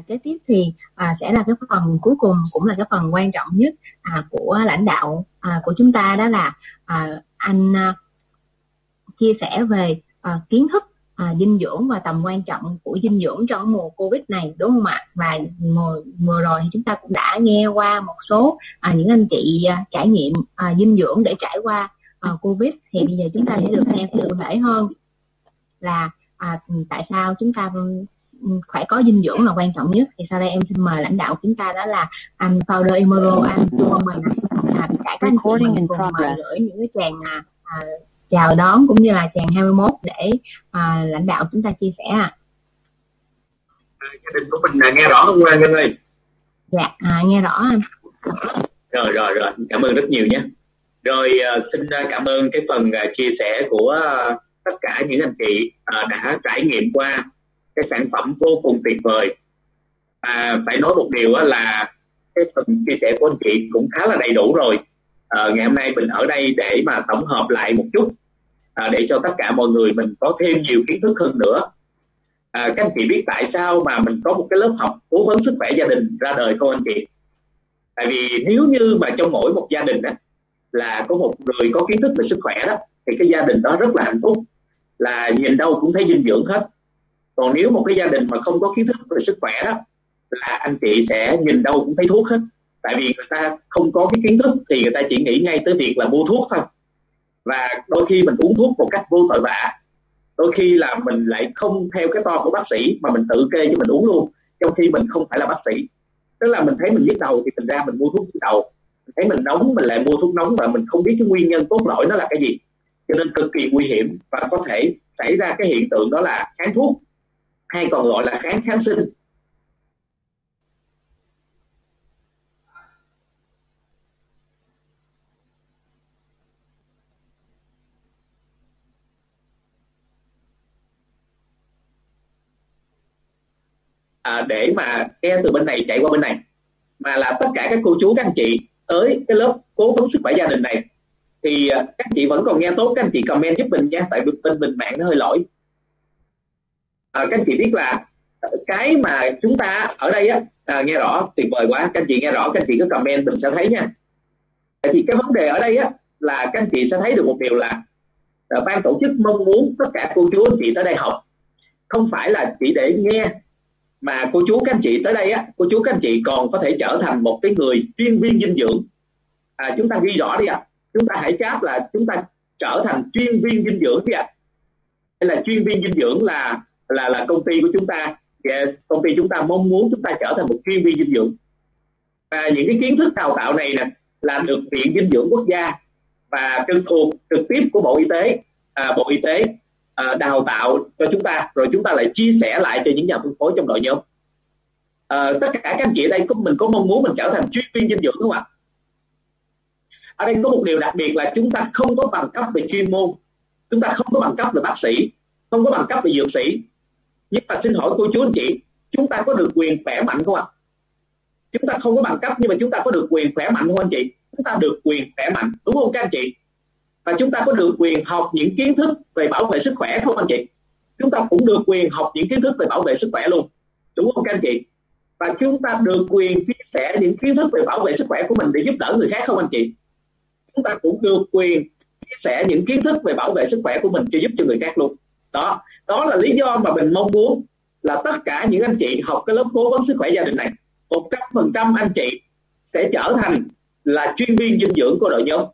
à, kế tiếp thì à, sẽ là cái phần cuối cùng cũng là cái phần quan trọng nhất à, của lãnh đạo à, của chúng ta đó là à, anh à, chia sẻ về à, kiến thức à, dinh dưỡng và tầm quan trọng của dinh dưỡng trong mùa covid này đúng không ạ? Và mùa, mùa rồi chúng ta cũng đã nghe qua một số à, những anh chị à, trải nghiệm à, dinh dưỡng để trải qua à, covid. Thì bây giờ chúng ta sẽ được nghe cụ thể hơn là à, tại sao chúng ta phải có dinh dưỡng là quan trọng nhất thì sau đây em xin mời lãnh đạo chúng ta đó là anh founder Imoro anh Chu mình à, cả các anh chị mình cùng gửi những cái tràng à, à, chào đón cũng như là tràng 21 để à, lãnh đạo chúng ta chia sẻ ạ. À. gia đình của mình là nghe rõ không Ngân ơi? Dạ, à, nghe rõ anh. Rồi rồi rồi, cảm ơn rất nhiều nhé. Rồi uh, xin cảm ơn cái phần uh, chia sẻ của uh, tất cả những anh chị uh, đã trải nghiệm qua cái sản phẩm vô cùng tuyệt vời. À, phải nói một điều là cái phần chia sẻ của anh chị cũng khá là đầy đủ rồi. À, ngày hôm nay mình ở đây để mà tổng hợp lại một chút à, để cho tất cả mọi người mình có thêm nhiều kiến thức hơn nữa à, các anh chị biết tại sao mà mình có một cái lớp học cố vấn sức khỏe gia đình ra đời không anh chị tại vì nếu như mà trong mỗi một gia đình đó là có một người có kiến thức về sức khỏe đó thì cái gia đình đó rất là hạnh phúc là nhìn đâu cũng thấy dinh dưỡng hết còn nếu một cái gia đình mà không có kiến thức về sức khỏe đó, là anh chị sẽ nhìn đâu cũng thấy thuốc hết. Tại vì người ta không có cái kiến thức thì người ta chỉ nghĩ ngay tới việc là mua thuốc thôi. Và đôi khi mình uống thuốc một cách vô tội vạ, đôi khi là mình lại không theo cái to của bác sĩ mà mình tự kê cho mình uống luôn, trong khi mình không phải là bác sĩ. Tức là mình thấy mình nhức đầu thì thành ra mình mua thuốc nhức đầu. Mình thấy mình nóng, mình lại mua thuốc nóng và mình không biết cái nguyên nhân cốt lõi nó là cái gì. Cho nên cực kỳ nguy hiểm và có thể xảy ra cái hiện tượng đó là kháng thuốc hay còn gọi là kháng kháng sinh. À, để mà nghe từ bên này chạy qua bên này. Mà là tất cả các cô chú các anh chị tới cái lớp cố vấn sức khỏe gia đình này thì à, các anh chị vẫn còn nghe tốt các anh chị comment giúp mình nha tại vì bên mình mạng nó hơi lỗi à, các anh chị biết là cái mà chúng ta ở đây á à, nghe rõ tuyệt vời quá các anh chị nghe rõ các anh chị cứ comment mình sẽ thấy nha thì cái vấn đề ở đây á là các anh chị sẽ thấy được một điều là, à, ban tổ chức mong muốn tất cả cô chú anh chị tới đây học không phải là chỉ để nghe mà cô chú các anh chị tới đây á cô chú các anh chị còn có thể trở thành một cái người chuyên viên dinh dưỡng à, chúng ta ghi rõ đi ạ à. chúng ta hãy cháp là chúng ta trở thành chuyên viên dinh dưỡng đi ạ à. hay là chuyên viên dinh dưỡng là là là công ty của chúng ta. Dạ, công ty chúng ta mong muốn chúng ta trở thành một chuyên viên dinh dưỡng. Và những cái kiến thức đào tạo này nè là được viện dinh dưỡng quốc gia và trực thuộc trực tiếp của bộ y tế à, bộ y tế à, đào tạo cho chúng ta. Rồi chúng ta lại chia sẻ lại cho những nhà phân phối trong đội nhóm. À, tất cả các anh chị ở đây có mình có mong muốn mình trở thành chuyên viên dinh dưỡng đúng không ạ? Ở đây có một điều đặc biệt là chúng ta không có bằng cấp về chuyên môn. Chúng ta không có bằng cấp về bác sĩ không có bằng cấp về dược sĩ nhưng mà xin hỏi cô chú anh chị, chúng ta có được quyền khỏe mạnh không ạ? Chúng ta không có bằng cấp, nhưng mà chúng ta có được quyền khỏe mạnh không anh chị? Chúng ta được quyền khỏe mạnh, đúng không các anh chị? Và chúng ta có được quyền học những kiến thức về bảo vệ sức khỏe không anh chị? Chúng ta cũng được quyền học những kiến thức về bảo vệ sức khỏe luôn, đúng không các anh chị? Và chúng ta được quyền chia sẻ những kiến thức về bảo vệ sức khỏe của mình để giúp đỡ người khác không anh chị? Chúng ta cũng được quyền chia sẻ những kiến thức về bảo vệ sức khỏe của mình cho giúp cho người khác luôn đó đó là lý do mà mình mong muốn là tất cả những anh chị học cái lớp cố vấn sức khỏe gia đình này một trăm phần trăm anh chị sẽ trở thành là chuyên viên dinh dưỡng của đội nhóm.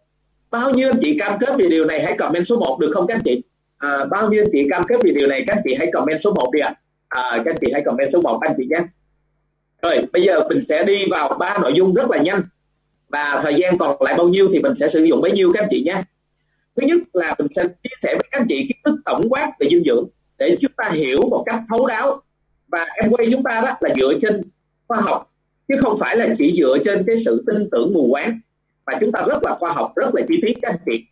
Bao nhiêu anh chị cam kết về điều này hãy comment số 1 được không các anh chị? À, bao nhiêu anh chị cam kết về điều này các anh chị hãy comment số 1 đi ạ. À. à, các anh chị hãy comment số 1 anh chị nhé. Rồi bây giờ mình sẽ đi vào ba nội dung rất là nhanh. Và thời gian còn lại bao nhiêu thì mình sẽ sử dụng bấy nhiêu các anh chị nhé thứ nhất là mình sẽ chia sẻ với các anh chị kiến thức tổng quát về dinh dưỡng để chúng ta hiểu một cách thấu đáo. Và em quay chúng ta đó là dựa trên khoa học chứ không phải là chỉ dựa trên cái sự tin tưởng mù quáng. Và chúng ta rất là khoa học rất là chi tiết các anh chị.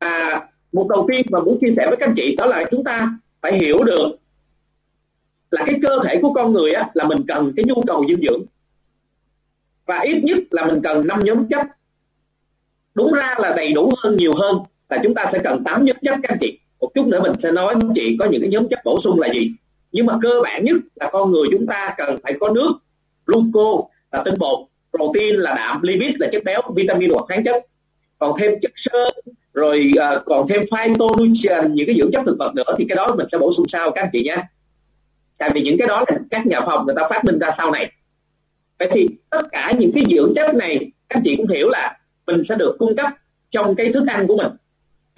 Và một đầu tiên mà muốn chia sẻ với các anh chị đó là chúng ta phải hiểu được là cái cơ thể của con người á, là mình cần cái nhu cầu dinh dưỡng. Và ít nhất là mình cần năm nhóm chất đúng ra là đầy đủ hơn nhiều hơn. Là chúng ta sẽ cần 8 nhóm chất các anh chị. Một chút nữa mình sẽ nói với chị có những cái nhóm chất bổ sung là gì. Nhưng mà cơ bản nhất là con người chúng ta cần phải có nước gluco là tinh bột. Protein là đạm lipid là chất béo vitamin hoặc khoáng chất. Còn thêm chất xơ rồi uh, còn thêm phytonutrient những cái dưỡng chất thực vật nữa thì cái đó mình sẽ bổ sung sau các anh chị nhé. Tại vì những cái đó là các nhà phòng người ta phát minh ra sau này. Vậy thì tất cả những cái dưỡng chất này các anh chị cũng hiểu là mình sẽ được cung cấp trong cái thức ăn của mình.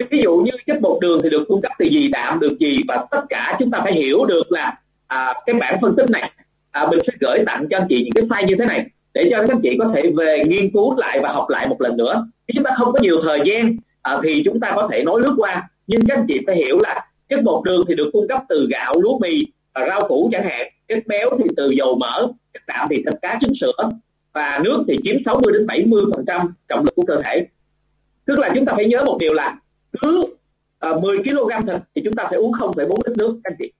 Ví dụ như chất bột đường thì được cung cấp từ gì đạm được gì và tất cả chúng ta phải hiểu được là à, cái bản phân tích này à, mình sẽ gửi tặng cho anh chị những cái file như thế này để cho các anh chị có thể về nghiên cứu lại và học lại một lần nữa. Nếu chúng ta không có nhiều thời gian à, thì chúng ta có thể nói lướt qua. Nhưng các anh chị phải hiểu là chất bột đường thì được cung cấp từ gạo lúa mì và rau củ chẳng hạn. Chất béo thì từ dầu mỡ chất đạm thì thịt cá trứng sữa và nước thì chiếm 60 đến 70 phần trăm trọng lực của cơ thể. Tức là chúng ta phải nhớ một điều là cứ uh, 10 kg thịt thì chúng ta phải uống 0,4 lít nước các anh chị.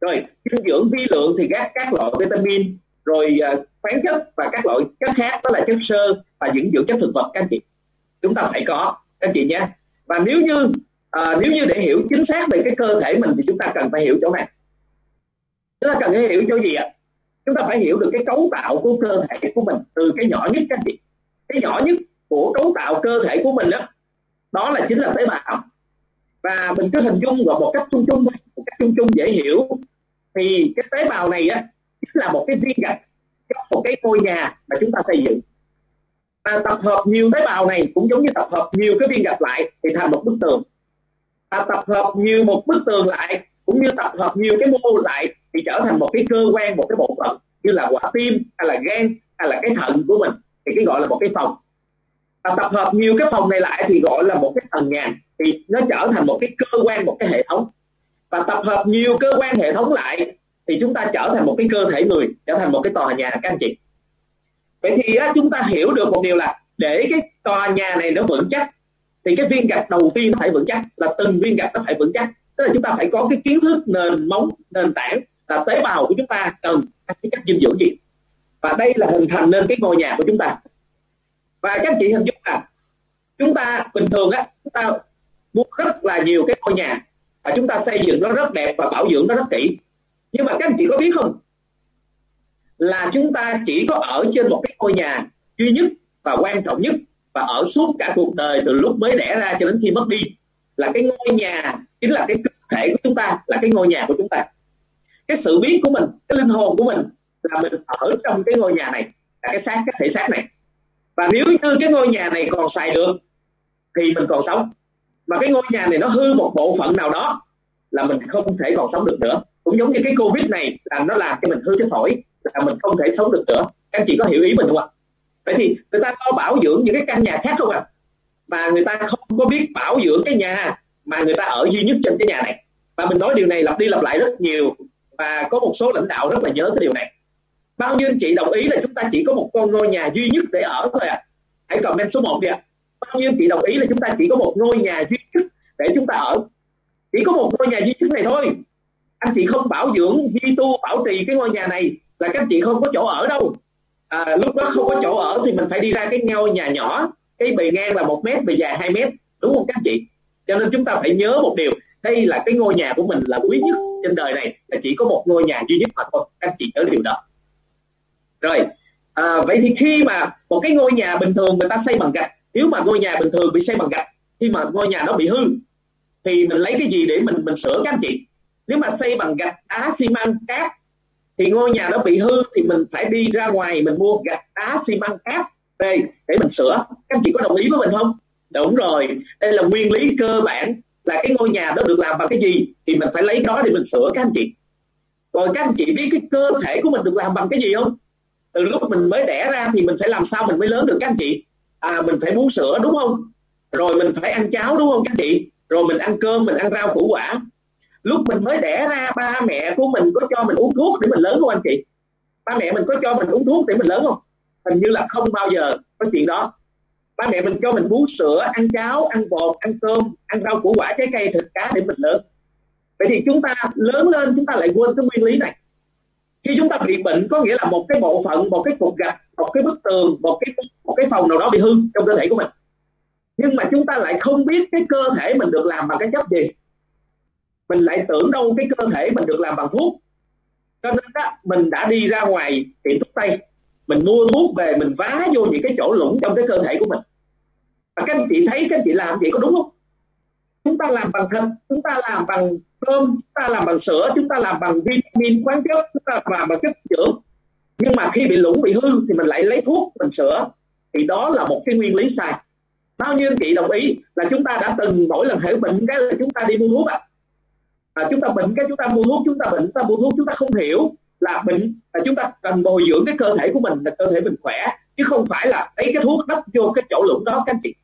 Rồi dinh dưỡng vi lượng thì các các loại vitamin rồi uh, khoáng chất và các loại chất khác đó là chất xơ và những dưỡng chất thực vật các anh chị. Chúng ta phải có các anh chị nhé. Và nếu như uh, nếu như để hiểu chính xác về cái cơ thể mình thì chúng ta cần phải hiểu chỗ này. Chúng ta cần phải hiểu chỗ gì ạ? Chúng ta phải hiểu được cái cấu tạo của cơ thể của mình từ cái nhỏ nhất các chị. Cái nhỏ nhất của cấu tạo cơ thể của mình đó đó là chính là tế bào. Và mình cứ hình dung gọi một cách chung chung một cách chung chung dễ hiểu, thì cái tế bào này á, chính là một cái viên gạch trong một cái ngôi nhà mà chúng ta xây dựng. Và tập hợp nhiều tế bào này cũng giống như tập hợp nhiều cái viên gạch lại thì thành một bức tường. Và tập hợp nhiều một bức tường lại cũng như tập hợp nhiều cái mô lại thì trở thành một cái cơ quan một cái bộ phận như là quả tim hay là gan hay là cái thận của mình. Thì cái gọi là một cái phòng. Và tập hợp nhiều cái phòng này lại thì gọi là một cái tầng nhà thì nó trở thành một cái cơ quan một cái hệ thống. Và tập hợp nhiều cơ quan hệ thống lại thì chúng ta trở thành một cái cơ thể người trở thành một cái tòa nhà các anh chị. Vậy thì á, chúng ta hiểu được một điều là để cái tòa nhà này nó vững chắc thì cái viên gạch đầu tiên nó phải vững chắc là từng viên gạch nó phải vững chắc tức là chúng ta phải có cái kiến thức, nền móng, nền tảng là tế bào của chúng ta cần cái chất dinh dưỡng gì. Và đây là hình thành nên cái ngôi nhà của chúng ta. Và các chị hình dung là chúng ta bình thường á, chúng ta mua rất là nhiều cái ngôi nhà và chúng ta xây dựng nó rất đẹp và bảo dưỡng nó rất kỹ. Nhưng mà các anh chị có biết không? Là chúng ta chỉ có ở trên một cái ngôi nhà duy nhất và quan trọng nhất và ở suốt cả cuộc đời từ lúc mới đẻ ra cho đến khi mất đi là cái ngôi nhà, chính là cái cơ thể của chúng ta, là cái ngôi nhà của chúng ta. Cái sự biết của mình, cái linh hồn của mình là mình ở trong cái ngôi nhà này, là cái xác, cái thể xác này. Và nếu như cái ngôi nhà này còn xài được, thì mình còn sống. Mà cái ngôi nhà này nó hư một bộ phận nào đó, là mình không thể còn sống được nữa. Cũng giống như cái covid này, là nó làm cho mình hư cái phổi, là mình không thể sống được nữa. Các chị có hiểu ý mình không ạ? Vậy thì người ta có bảo dưỡng những cái căn nhà khác không ạ? Mà người ta không có biết bảo dưỡng cái nhà mà người ta ở duy nhất trên cái nhà này. Và mình nói điều này lặp đi lặp lại rất nhiều và có một số lãnh đạo rất là nhớ cái điều này. Bao nhiêu anh chị đồng ý là chúng ta chỉ có một con ngôi nhà duy nhất để ở thôi à hãy comment số 1 đi ạ. Bao nhiêu anh chị đồng ý là chúng ta chỉ có một ngôi nhà duy nhất để chúng ta ở? Chỉ có một ngôi nhà duy nhất này thôi. Anh chị không bảo dưỡng duy tu bảo trì cái ngôi nhà này là các anh chị không có chỗ ở đâu. À, lúc đó không có chỗ ở thì mình phải đi ra cái ngôi nhà nhỏ cái bề ngang là một mét bề dài 2 mét đúng không các anh chị? Cho nên chúng ta phải nhớ một điều đây là cái ngôi nhà của mình là quý nhất trên đời này là chỉ có một ngôi nhà duy nhất mà thôi. Các anh chị nhớ điều đó. Rồi à, vậy thì khi mà một cái ngôi nhà bình thường người ta xây bằng gạch nếu mà ngôi nhà bình thường bị xây bằng gạch khi mà ngôi nhà nó bị hư thì mình lấy cái gì để mình mình sửa các anh chị? Nếu mà xây bằng gạch đá xi măng cát thì ngôi nhà nó bị hư thì mình phải đi ra ngoài mình mua gạch đá xi măng cát để mình sửa. Các anh chị có đồng ý với mình không? Đúng rồi. Đây là nguyên lý cơ bản là cái ngôi nhà đó được làm bằng cái gì thì mình phải lấy đó để mình sửa, các anh chị. Rồi các anh chị biết cái cơ thể của mình được làm bằng cái gì không? Từ lúc mình mới đẻ ra thì mình phải làm sao mình mới lớn được, các anh chị? À mình phải muốn sữa đúng không? Rồi mình phải ăn cháo, đúng không, các anh chị? Rồi mình ăn cơm, mình ăn rau củ quả. Lúc mình mới đẻ ra, ba mẹ của mình có cho mình uống thuốc để mình lớn không, anh chị? Ba mẹ mình có cho mình uống thuốc để mình lớn không? Hình như là không bao giờ có chuyện đó. Ba mẹ mình cho mình bú sữa, ăn cháo, ăn bột, ăn cơm, ăn rau củ quả, trái cây, thịt cá để mình lớn. Vậy thì chúng ta lớn lên, chúng ta lại quên cái nguyên lý này. Khi chúng ta bị bệnh, có nghĩa là một cái bộ phận, một cái cục gạch, một cái bức tường, một cái một cái phòng nào đó bị hư trong cơ thể của mình. Nhưng mà chúng ta lại không biết cái cơ thể mình được làm bằng cái chất gì. Mình lại tưởng đâu cái cơ thể mình được làm bằng thuốc. Cho nên đó mình đã đi ra ngoài tiệm thuốc tây mình mua thuốc về mình vá vô những cái chỗ lủng trong cái cơ thể của mình và các anh chị thấy các anh chị làm vậy có đúng không chúng ta làm bằng thịt chúng ta làm bằng cơm chúng ta làm bằng sữa chúng ta làm bằng vitamin khoáng chất chúng ta làm bằng chất dưỡng nhưng mà khi bị lủng bị hư thì mình lại lấy thuốc mình sửa thì đó là một cái nguyên lý sai bao nhiêu anh chị đồng ý là chúng ta đã từng mỗi lần hệ bệnh cái là chúng ta đi mua thuốc à, à chúng ta bệnh cái chúng ta mua thuốc chúng ta bệnh chúng ta mua thuốc chúng ta không hiểu là bệnh là chúng ta cần bồi dưỡng cái cơ thể của mình là cơ thể mình khỏe chứ không phải là lấy cái thuốc đắp vô cái chỗ lủng đó các anh chị.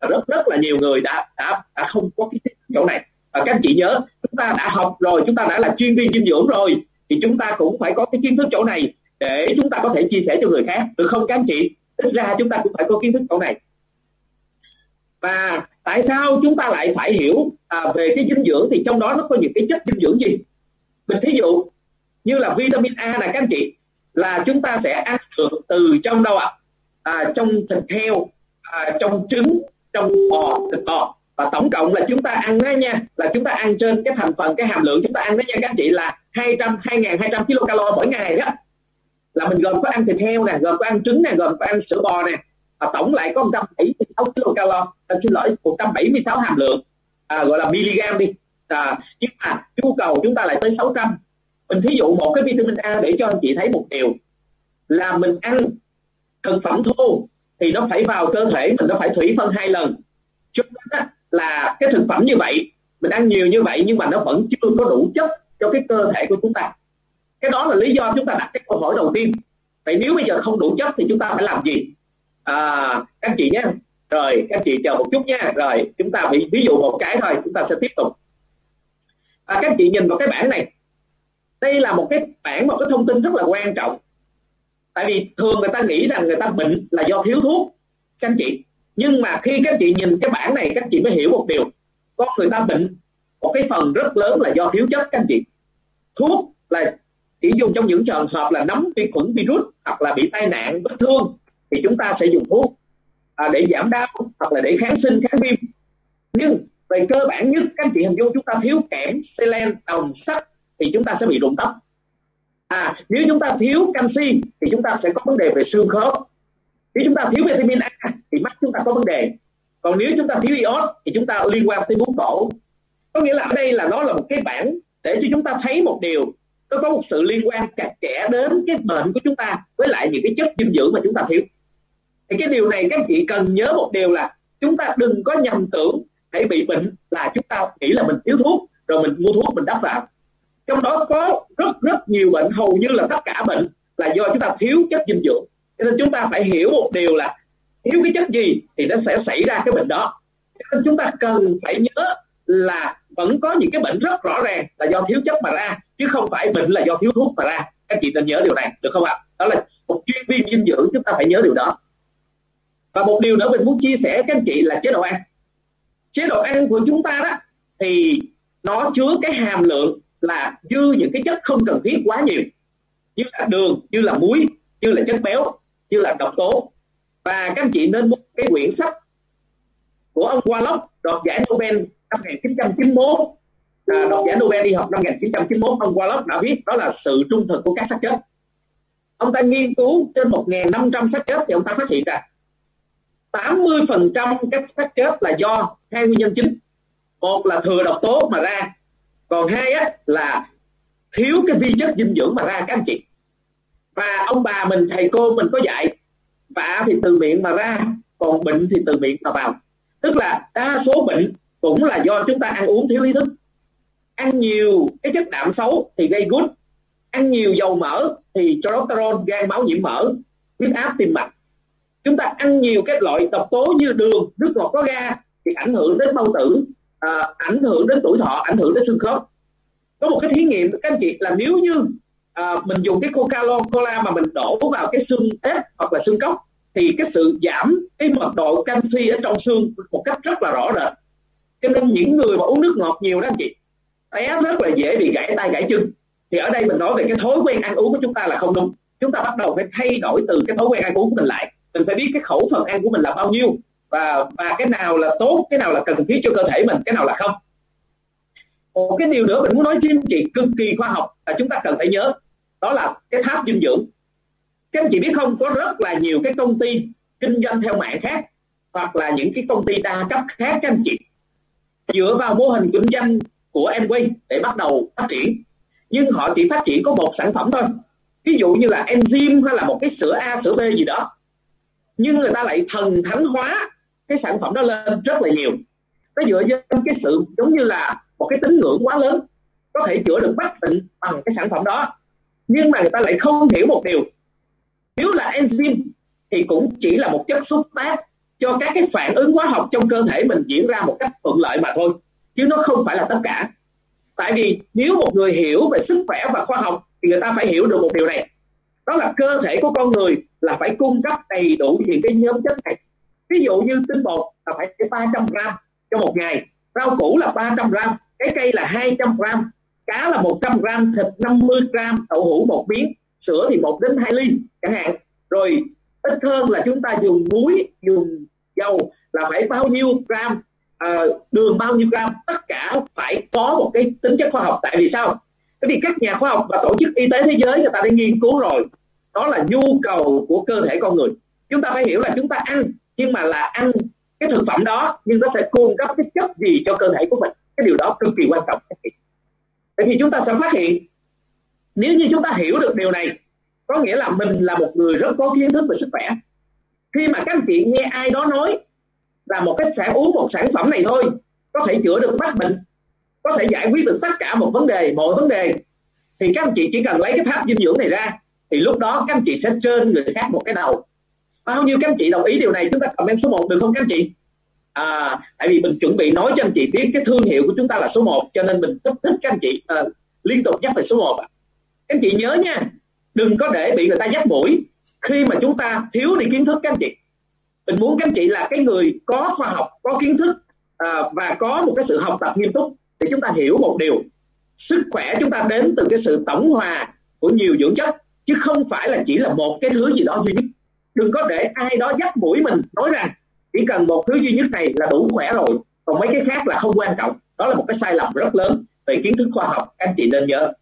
Rất rất là nhiều người đã đã, đã không có cái chỗ này. Và các anh chị nhớ chúng ta đã học rồi chúng ta đã là chuyên viên dinh dưỡng rồi thì chúng ta cũng phải có cái kiến thức chỗ này để chúng ta có thể chia sẻ cho người khác. Được không các anh chị? Ít ra chúng ta cũng phải có kiến thức chỗ này. Và tại sao chúng ta lại phải hiểu à, về cái dinh dưỡng? Thì trong đó nó có những cái chất dinh dưỡng gì? Mình thí dụ như là vitamin A này các anh chị là chúng ta sẽ ăn được từ trong đâu ạ? À? trong thịt heo à, trong trứng trong bò thịt bò. Và tổng cộng là chúng ta ăn đó nha là chúng ta ăn trên cái thành phần cái hàm lượng chúng ta ăn đó nha các anh chị là 200 2.200 kcal mỗi ngày đó. Là mình gồm có ăn thịt heo nè gồm có ăn trứng nè gồm có ăn sữa bò nè. Và tổng lại có 176 kcal à, xin lỗi 176 hàm lượng à, gọi là miligam đi. À, nhưng mà nhu cầu chúng ta lại tới 600 mình thí dụ một cái vitamin A để cho anh chị thấy một điều là mình ăn thực phẩm thô thì nó phải vào cơ thể mình nó phải thủy phân hai lần. Cho nên là cái thực phẩm như vậy mình ăn nhiều như vậy nhưng mà nó vẫn chưa có đủ chất cho cái cơ thể của chúng ta. Cái đó là lý do chúng ta đặt cái câu hỏi đầu tiên. Vậy nếu bây giờ không đủ chất thì chúng ta phải làm gì? À, các anh chị nhé. Rồi các anh chị chờ một chút nha. Rồi chúng ta bị ví dụ một cái thôi chúng ta sẽ tiếp tục. À, các chị nhìn vào cái bảng này đây là một cái bảng một cái thông tin rất là quan trọng. Tại vì thường người ta nghĩ rằng người ta bệnh là do thiếu thuốc các anh chị. Nhưng mà khi các anh chị nhìn cái bảng này các anh chị mới hiểu một điều. Con người ta bệnh một cái phần rất lớn là do thiếu chất các anh chị. Thuốc là chỉ dùng trong những trường hợp là nấm vi khuẩn virus hoặc là bị tai nạn vết thương thì chúng ta sẽ dùng thuốc à, để giảm đau hoặc là để kháng sinh kháng viêm. Nhưng về cơ bản nhất các anh chị hình dung chúng ta thiếu kẽm selen đồng sắt thì chúng ta sẽ bị rụng tóc à nếu chúng ta thiếu canxi thì chúng ta sẽ có vấn đề về xương khớp nếu chúng ta thiếu vitamin A thì mắt chúng ta có vấn đề còn nếu chúng ta thiếu iốt thì chúng ta liên quan tới bún cổ có nghĩa là ở đây là nó là một cái bảng để cho chúng ta thấy một điều nó có một sự liên quan chặt chẽ đến cái bệnh của chúng ta với lại những cái chất dinh dưỡng mà chúng ta thiếu thì cái điều này các anh chị cần nhớ một điều là chúng ta đừng có nhầm tưởng hãy bị bệnh là chúng ta nghĩ là mình thiếu thuốc rồi mình mua thuốc mình đắp vào trong đó có rất rất nhiều bệnh, hầu như là tất cả bệnh là do chúng ta thiếu chất dinh dưỡng. Cho nên chúng ta phải hiểu một điều là thiếu cái chất gì thì nó sẽ xảy ra cái bệnh đó. Cho nên chúng ta cần phải nhớ là vẫn có những cái bệnh rất rõ ràng là do thiếu chất mà ra, chứ không phải bệnh là do thiếu thuốc mà ra. Các chị nên nhớ điều này, được không ạ? Đó là một chuyên viên dinh dưỡng, chúng ta phải nhớ điều đó. Và một điều nữa mình muốn chia sẻ các anh chị là chế độ ăn. Chế độ ăn của chúng ta đó thì nó chứa cái hàm lượng là dư những cái chất không cần thiết quá nhiều. Như là đường như là muối như là chất béo như là độc tố. Và các anh chị nên mua cái quyển sách của ông Wallock đoạt giải Nobel năm 1991 à, đoạt giải Nobel đi học năm 1991 ông Wallock đã viết đó là sự trung thực của các sắc chất ông ta nghiên cứu trên 1.500 sắc chất thì ông ta phát hiện ra 80% các sắc chết là do hai nguyên nhân chính. Một là thừa độc tố mà ra còn hai á, là thiếu cái vi chất dinh dưỡng mà ra các anh chị. Và ông bà mình, thầy cô mình có dạy, vả thì từ miệng mà ra, còn bệnh thì từ miệng mà vào. Tức là đa số bệnh cũng là do chúng ta ăn uống thiếu ý thức. Ăn nhiều cái chất đạm xấu thì gây gút. Ăn nhiều dầu mỡ thì cholesterol, gan máu nhiễm mỡ, huyết áp tim mạch. Chúng ta ăn nhiều các loại độc tố như đường, nước ngọt, có ga thì ảnh hưởng đến bao tử à, ảnh hưởng đến tuổi thọ ảnh hưởng đến xương khớp. Có một cái thí nghiệm các anh chị là nếu như à, mình dùng cái coca cola mà mình đổ vào cái xương ép hoặc là xương cốc thì cái sự giảm cái mật độ canxi ở trong xương một cách rất là rõ rệt. Cho nên những người mà uống nước ngọt nhiều đó anh chị té rất là dễ bị gãy tay gãy chân. Thì ở đây mình nói về cái thói quen ăn uống của chúng ta là không đúng. Chúng ta bắt đầu phải thay đổi từ cái thói quen ăn uống của mình lại. Mình phải biết cái khẩu phần ăn của mình là bao nhiêu và và cái nào là tốt, cái nào là cần thiết cho cơ thể mình, cái nào là không. Một cái điều nữa mình muốn nói với anh chị cực kỳ khoa học là chúng ta cần phải nhớ, đó là cái tháp dinh dưỡng. Các anh chị biết không, có rất là nhiều cái công ty kinh doanh theo mạng khác, hoặc là những cái công ty đa cấp khác các anh chị. Dựa vào mô hình kinh doanh của Amway để bắt đầu phát triển. Nhưng họ chỉ phát triển có một sản phẩm thôi. Ví dụ như là enzyme hay là một cái sữa A, sữa B gì đó. Nhưng người ta lại thần thánh hóa cái sản phẩm đó lên rất là nhiều. Nó dựa trên cái sự giống như là một cái tín ngưỡng quá lớn, có thể chữa được bất bệnh bằng cái sản phẩm đó. Nhưng mà người ta lại không hiểu một điều. Nếu là enzyme thì cũng chỉ là một chất xúc tác cho các cái phản ứng hóa học trong cơ thể mình diễn ra một cách thuận lợi mà thôi, chứ nó không phải là tất cả. Tại vì nếu một người hiểu về sức khỏe và khoa học thì người ta phải hiểu được một điều này. Đó là cơ thể của con người là phải cung cấp đầy đủ những cái nhóm chất này ví dụ như tinh bột là phải 300 gram cho một ngày. Rau củ là 300 gram cái cây là 200 gram cá là 100 gram thịt 50 gram đậu hũ một miếng sữa thì 1 đến 2 ly chẳng hạn. Rồi ít hơn là chúng ta dùng muối dùng dầu là phải bao nhiêu gram uh, đường bao nhiêu gram tất cả phải có một cái tính chất khoa học. Tại vì sao? Bởi vì các nhà khoa học và tổ chức y tế thế giới người ta đã nghiên cứu rồi đó là nhu cầu của cơ thể con người. Chúng ta phải hiểu là chúng ta ăn nhưng mà là ăn cái thực phẩm đó, nhưng nó sẽ cung cấp cái chất gì cho cơ thể của mình. Cái điều đó cực kỳ quan trọng. Tại vì chúng ta sẽ phát hiện, nếu như chúng ta hiểu được điều này, có nghĩa là mình là một người rất có kiến thức về sức khỏe. Khi mà các anh chị nghe ai đó nói là một cái sản, uống một sản phẩm này thôi, có thể chữa được phát bệnh, có thể giải quyết được tất cả một vấn đề, mọi vấn đề, thì các anh chị chỉ cần lấy cái tháp dinh dưỡng này ra, thì lúc đó các anh chị sẽ trên người khác một cái đầu bao nhiêu các anh chị đồng ý điều này chúng ta comment số 1 được không các anh chị? À, tại vì mình chuẩn bị nói cho anh chị biết cái thương hiệu của chúng ta là số 1 cho nên mình rất thích các anh chị à, liên tục nhắc về số 1 các anh chị nhớ nha đừng có để bị người ta dắt mũi. Khi mà chúng ta thiếu đi kiến thức các anh chị mình muốn các anh chị là cái người có khoa học có kiến thức à, và có một cái sự học tập nghiêm túc để chúng ta hiểu một điều. Sức khỏe chúng ta đến từ cái sự tổng hòa của nhiều dưỡng chất chứ không phải là chỉ là một cái thứ gì đó duy nhất đừng có để ai đó dắt mũi mình nói rằng chỉ cần một thứ duy nhất này là đủ khỏe rồi còn mấy cái khác là không quan trọng. Đó là một cái sai lầm rất lớn về kiến thức khoa học anh chị nên nhớ.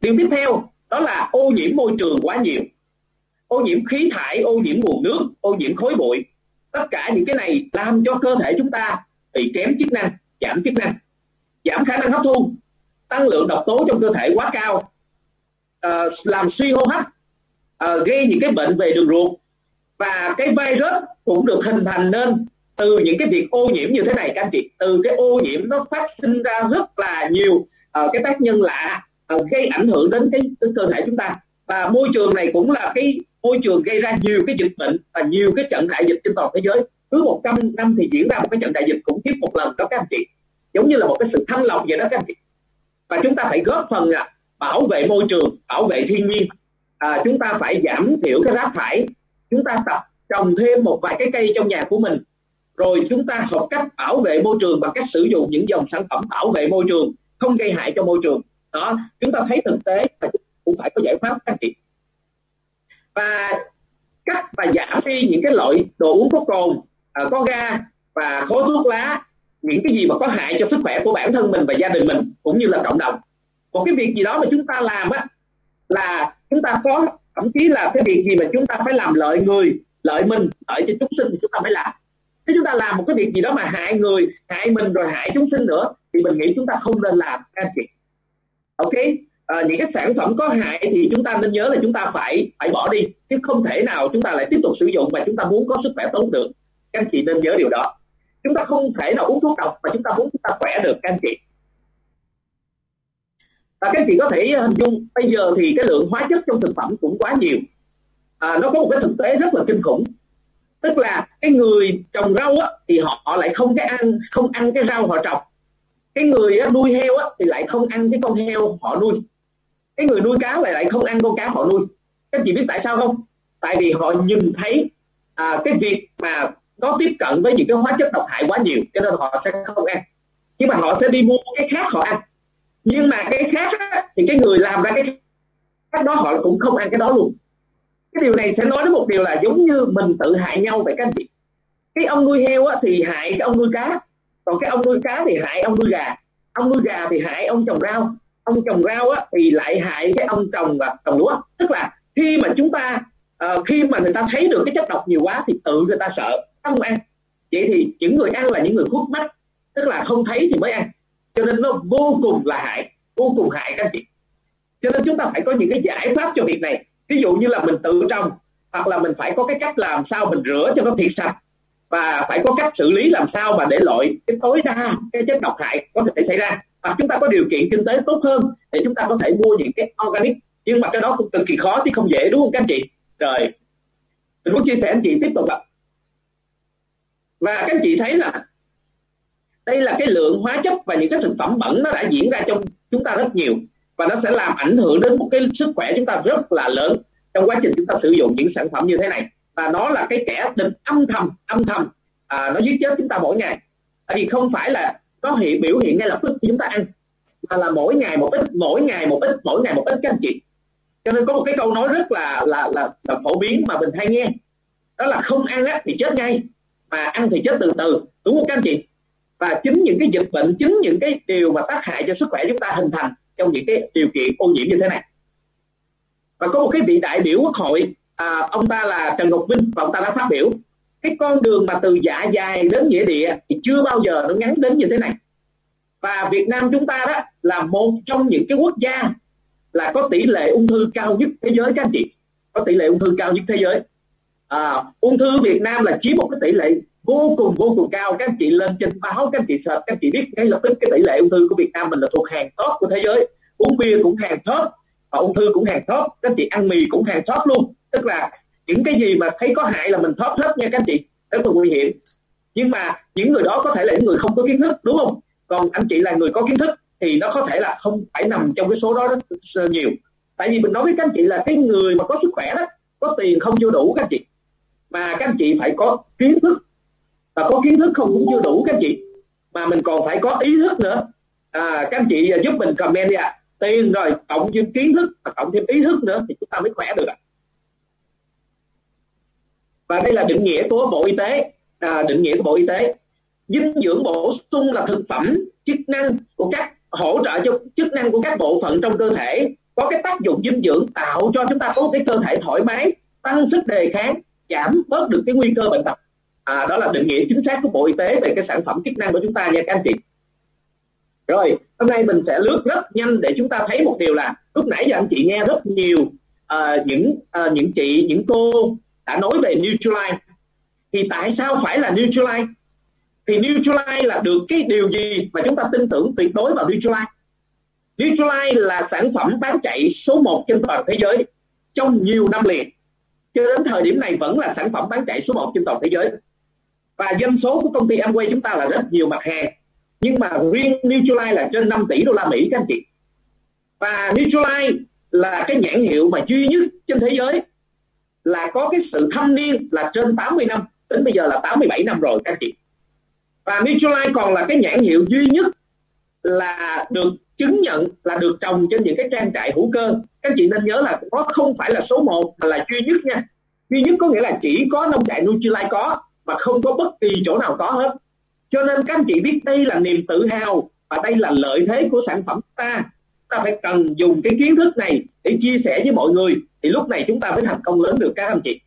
Điều tiếp theo đó là ô nhiễm môi trường quá nhiều. Ô nhiễm khí thải ô nhiễm nguồn nước ô nhiễm khói bụi. Tất cả những cái này làm cho cơ thể chúng ta bị kém chức năng giảm chức năng giảm khả năng hấp thu. Tăng lượng độc tố trong cơ thể quá cao. Uh, làm suy hô hấp uh, gây những cái bệnh về đường ruột. Và cái virus cũng được hình thành nên từ những cái việc ô nhiễm như thế này các anh chị. Từ cái ô nhiễm nó phát sinh ra rất là nhiều uh, cái tác nhân lạ uh, gây ảnh hưởng đến cái, cái cơ thể chúng ta. Và môi trường này cũng là cái môi trường gây ra nhiều cái dịch bệnh và nhiều cái trận đại dịch trên toàn thế giới. Cứ 100 năm thì diễn ra một cái trận đại dịch khủng khiếp một lần đó các anh chị. Giống như là một cái sự thanh lọc vậy đó các anh chị. Và chúng ta phải góp phần là bảo vệ môi trường bảo vệ thiên nhiên à, chúng ta phải giảm thiểu cái rác thải. Chúng ta tập trồng thêm một vài cái cây trong nhà của mình. Rồi chúng ta học cách bảo vệ môi trường bằng cách sử dụng những dòng sản phẩm bảo vệ môi trường không gây hại cho môi trường. Đó chúng ta thấy thực tế và cũng phải có giải pháp các chị. Và cắt và giảm đi những cái loại đồ uống có cồn à, có ga và khói thuốc lá những cái gì mà có hại cho sức khỏe của bản thân mình và gia đình mình cũng như là cộng đồng. Một cái việc gì đó mà chúng ta làm á là chúng ta có thậm chí là cái việc gì mà chúng ta phải làm lợi người lợi mình lợi cho chúng sinh thì chúng ta phải làm nếu chúng ta làm một cái việc gì đó mà hại người hại mình rồi hại chúng sinh nữa thì mình nghĩ chúng ta không nên làm các chị ok à, những cái sản phẩm có hại thì chúng ta nên nhớ là chúng ta phải phải bỏ đi chứ không thể nào chúng ta lại tiếp tục sử dụng mà chúng ta muốn có sức khỏe tốt được các anh chị nên nhớ điều đó chúng ta không thể nào uống thuốc độc mà chúng ta muốn chúng ta khỏe được các anh chị và các anh chị có thể hình dung bây giờ thì cái lượng hóa chất trong thực phẩm cũng quá nhiều. À, nó có một cái thực tế rất là kinh khủng. Tức là cái người trồng rau á, thì họ, họ lại không cái ăn không ăn cái rau họ trồng. Cái người á, nuôi heo á, thì lại không ăn cái con heo họ nuôi. Cái người nuôi cá lại lại không ăn con cá họ nuôi. Các chị biết tại sao không? Tại vì họ nhìn thấy à, cái việc mà có tiếp cận với những cái hóa chất độc hại quá nhiều cho nên họ sẽ không ăn. Nhưng mà họ sẽ đi mua cái khác họ ăn nhưng mà cái khác á, thì cái người làm ra cái khác đó họ cũng không ăn cái đó luôn. Cái điều này sẽ nói đến một điều là giống như mình tự hại nhau vậy các anh chị. Cái ông nuôi heo á, thì hại cái ông nuôi cá. Còn cái ông nuôi cá thì hại ông nuôi gà. Ông nuôi gà thì hại ông trồng rau. Ông trồng rau á, thì lại hại cái ông trồng và trồng lúa. Tức là khi mà chúng ta uh, khi mà người ta thấy được cái chất độc nhiều quá thì tự người ta sợ không ăn. Vậy thì những người ăn là những người khuất mắt tức là không thấy thì mới ăn cho nên nó vô cùng là hại, vô cùng hại các chị. Cho nên chúng ta phải có những cái giải pháp cho việc này. Ví dụ như là mình tự trồng, hoặc là mình phải có cái cách làm sao mình rửa cho nó thiệt sạch, và phải có cách xử lý làm sao mà để loại cái tối đa cái chất độc hại có thể xảy ra. Hoặc chúng ta có điều kiện kinh tế tốt hơn để chúng ta có thể mua những cái organic, nhưng mà cái đó cũng cực kỳ khó chứ không dễ, đúng không các anh chị? Rồi, mình muốn chia sẻ anh chị tiếp tục ạ. Và các anh chị thấy là đây là cái lượng hóa chất và những cái thực phẩm bẩn nó đã diễn ra trong chúng ta rất nhiều. Và nó sẽ làm ảnh hưởng đến một cái sức khỏe chúng ta rất là lớn trong quá trình chúng ta sử dụng những sản phẩm như thế này. Và nó là cái kẻ địch âm thầm âm thầm à, nó giết chết chúng ta mỗi ngày. Tại vì không phải là có hiện biểu hiện ngay lập tức khi chúng ta ăn mà là mỗi ngày một ít mỗi ngày một ít mỗi ngày một ít các anh chị. Cho nên có một cái câu nói rất là là là, là phổ biến mà mình hay nghe. Đó là không ăn á, thì chết ngay mà ăn thì chết từ từ. Đúng không các anh chị? Và chính những cái dịch bệnh chính những cái điều mà tác hại cho sức khỏe chúng ta hình thành trong những cái điều kiện ô nhiễm như thế này. Và có một cái vị đại biểu quốc hội à, ông ta là Trần Ngọc Vinh và ông ta đã phát biểu cái con đường mà từ dạ dày đến nghĩa địa thì chưa bao giờ nó ngắn đến như thế này. Và Việt Nam chúng ta đó là một trong những cái quốc gia là có tỷ lệ ung thư cao nhất thế giới các anh chị. Có tỷ lệ ung thư cao nhất thế giới. À, ung thư Việt Nam là chiếm một cái tỷ lệ vô cùng vô cùng cao. Các anh chị lên trên báo, các anh chị search, các anh chị biết ngay lập tức cái tỷ lệ ung thư của Việt Nam mình là thuộc hàng top của thế giới. Uống bia cũng hàng top, và ung thư cũng hàng top, các anh chị ăn mì cũng hàng top luôn. Tức là những cái gì mà thấy có hại là mình top hết nha các anh chị, rất là nguy hiểm. Nhưng mà những người đó có thể là những người không có kiến thức, đúng không? Còn anh chị là người có kiến thức thì nó có thể là không phải nằm trong cái số đó rất nhiều. Tại vì mình nói với các anh chị là cái người mà có sức khỏe đó, có tiền không chưa đủ các anh chị. Mà các anh chị phải có kiến thức và có kiến thức không cũng chưa đủ các chị. Mà mình còn phải có ý thức nữa. À, các anh chị à, giúp mình comment đi ạ. À. tiền rồi cộng thêm kiến thức và cộng thêm ý thức nữa thì chúng ta mới khỏe được ạ. À. và đây là định nghĩa của bộ y tế. À, định nghĩa của bộ y tế. Dinh dưỡng bổ sung là thực phẩm chức năng của các hỗ trợ cho chức năng của các bộ phận trong cơ thể. Có cái tác dụng dinh dưỡng tạo cho chúng ta có cái cơ thể thoải mái tăng sức đề kháng giảm bớt được cái nguy cơ bệnh tật à, đó là định nghĩa chính xác của bộ y tế về cái sản phẩm chức năng của chúng ta nha các anh chị. Rồi hôm nay mình sẽ lướt rất nhanh để chúng ta thấy một điều là lúc nãy giờ anh chị nghe rất nhiều uh, những uh, những chị những cô đã nói về Neutralite thì tại sao phải là Neutralite thì Neutralite là được cái điều gì mà chúng ta tin tưởng tuyệt đối vào Neutralite Neutralite là sản phẩm bán chạy số 1 trên toàn thế giới trong nhiều năm liền. Cho đến thời điểm này vẫn là sản phẩm bán chạy số 1 trên toàn thế giới và doanh số của công ty Amway chúng ta là rất nhiều mặt hàng. Nhưng mà riêng Nutrilite là trên 5 tỷ đô la Mỹ, các anh chị. Và Nutrilite là cái nhãn hiệu mà duy nhất trên thế giới là có cái sự thâm niên là trên 80 năm, đến bây giờ là 87 năm rồi, các anh chị. Và Nutrilite còn là cái nhãn hiệu duy nhất là được chứng nhận là được trồng trên những cái trang trại hữu cơ. Các chị nên nhớ là nó không phải là số 1 mà là duy nhất nha. Duy nhất có nghĩa là chỉ có nông trại Nutrilite có mà không có bất kỳ chỗ nào có hết. Cho nên các anh chị biết đây là niềm tự hào và đây là lợi thế của sản phẩm ta. Ta phải cần dùng cái kiến thức này để chia sẻ với mọi người. Thì lúc này chúng ta mới thành công lớn được, các anh chị.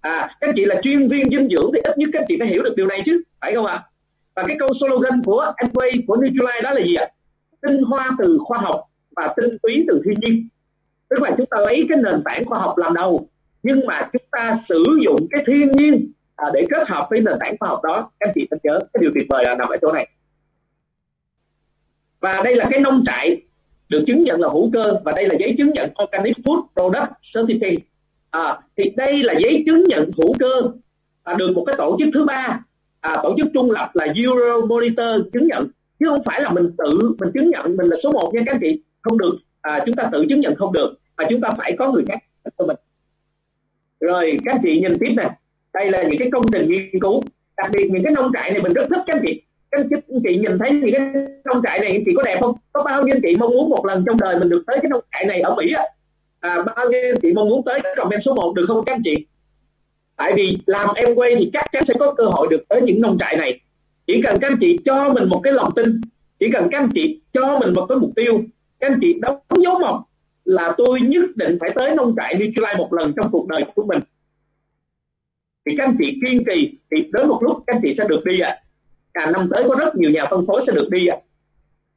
À các anh chị là chuyên viên dinh dưỡng thì ít nhất các anh chị phải hiểu được điều này chứ, phải không ạ? Và cái câu slogan của Amway, của Nutrilite đó là gì ạ? Tinh hoa từ khoa học và tinh túy từ thiên nhiên. Tức là chúng ta lấy cái nền tảng khoa học làm đầu, nhưng mà chúng ta sử dụng cái thiên nhiên à, để kết hợp với nền tảng khoa học đó các chị nên nhớ cái điều tuyệt vời là nằm ở chỗ này. Và đây là cái nông trại được chứng nhận là hữu cơ và đây là giấy chứng nhận Organic Food Product Certificate. À, thì đây là giấy chứng nhận hữu cơ à, được một cái tổ chức thứ ba. À, tổ chức trung lập là Euro Monitor chứng nhận. Chứ không phải là mình tự mình chứng nhận mình là số 1 nha các anh chị. Không được. À, chúng ta tự chứng nhận không được. Mà chúng ta phải có người khác cho mình. Rồi các anh chị nhìn tiếp nè đây là những cái công trình nghiên cứu. Đặc biệt những cái nông trại này mình rất thích các anh chị. Các anh chị nhìn thấy những cái nông trại này chị có đẹp không? Có bao nhiêu anh chị mong muốn một lần trong đời mình được tới cái nông trại này ở mỹ á? À, bao nhiêu anh chị mong muốn tới comment số 1 được không các anh chị? Tại vì làm em quay thì chắc chắn sẽ có cơ hội được tới những nông trại này. Chỉ cần các anh chị cho mình một cái lòng tin chỉ cần các anh chị cho mình một cái mục tiêu các anh chị đóng dấu mộc là tôi nhất định phải tới nông trại Nutrilite một lần trong cuộc đời của mình thì các anh chị kiên trì thì đến một lúc các anh chị sẽ được đi ạ à. cả năm tới có rất nhiều nhà phân phối sẽ được đi ạ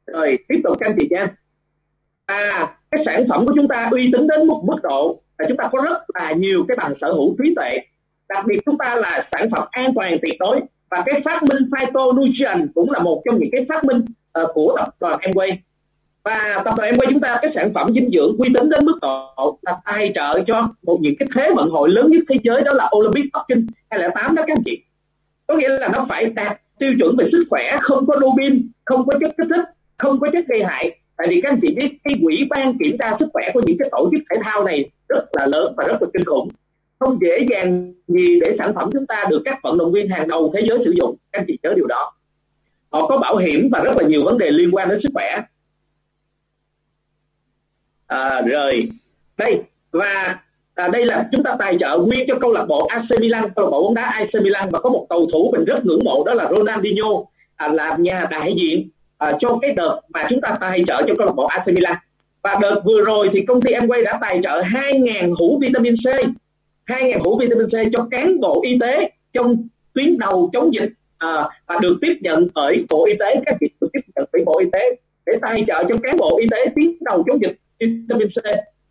à. rồi tiếp tục các anh chị nha à cái sản phẩm của chúng ta uy tín đến một mức độ là chúng ta có rất là nhiều cái bằng sở hữu trí tuệ đặc biệt chúng ta là sản phẩm an toàn tuyệt đối và cái phát minh phytonutrient cũng là một trong những cái phát minh uh, của tập đoàn Amway và tập đoàn Amway chúng ta, cái sản phẩm dinh dưỡng uy tín đến mức độ là tài trợ cho một những cái thế vận hội lớn nhất thế giới, đó là Olympic Bắc Kinh 2008 đó các anh chị. Có nghĩa là nó phải đạt tiêu chuẩn về sức khỏe, không có doping không có chất kích thích, không có chất gây hại. Tại vì các anh chị biết, cái quỹ ban kiểm tra sức khỏe của những cái tổ chức thể thao này rất là lớn và rất là kinh khủng. Không dễ dàng gì để sản phẩm chúng ta được các vận động viên hàng đầu thế giới sử dụng. Các anh chị nhớ điều đó. Họ có bảo hiểm và rất là nhiều vấn đề liên quan đến sức khỏe à, rồi. Đây và à, đây là chúng ta tài trợ nguyên cho câu lạc bộ AC Milan câu lạc bộ bóng đá AC Milan. Và có một cầu thủ mình rất ngưỡng mộ đó là Ronaldinho à, làm nhà đại diện à, cho cái đợt mà chúng ta tài trợ cho câu lạc bộ AC Milan. Và đợt vừa rồi thì công ty Amway đã tài trợ 2.000 hũ vitamin C 2.000 hũ vitamin C cho cán bộ y tế trong tuyến đầu chống dịch à, và được tiếp nhận bởi bộ y tế các việc được tiếp nhận bởi bộ y tế để tài trợ cho cán bộ y tế tuyến đầu chống dịch vitamin C.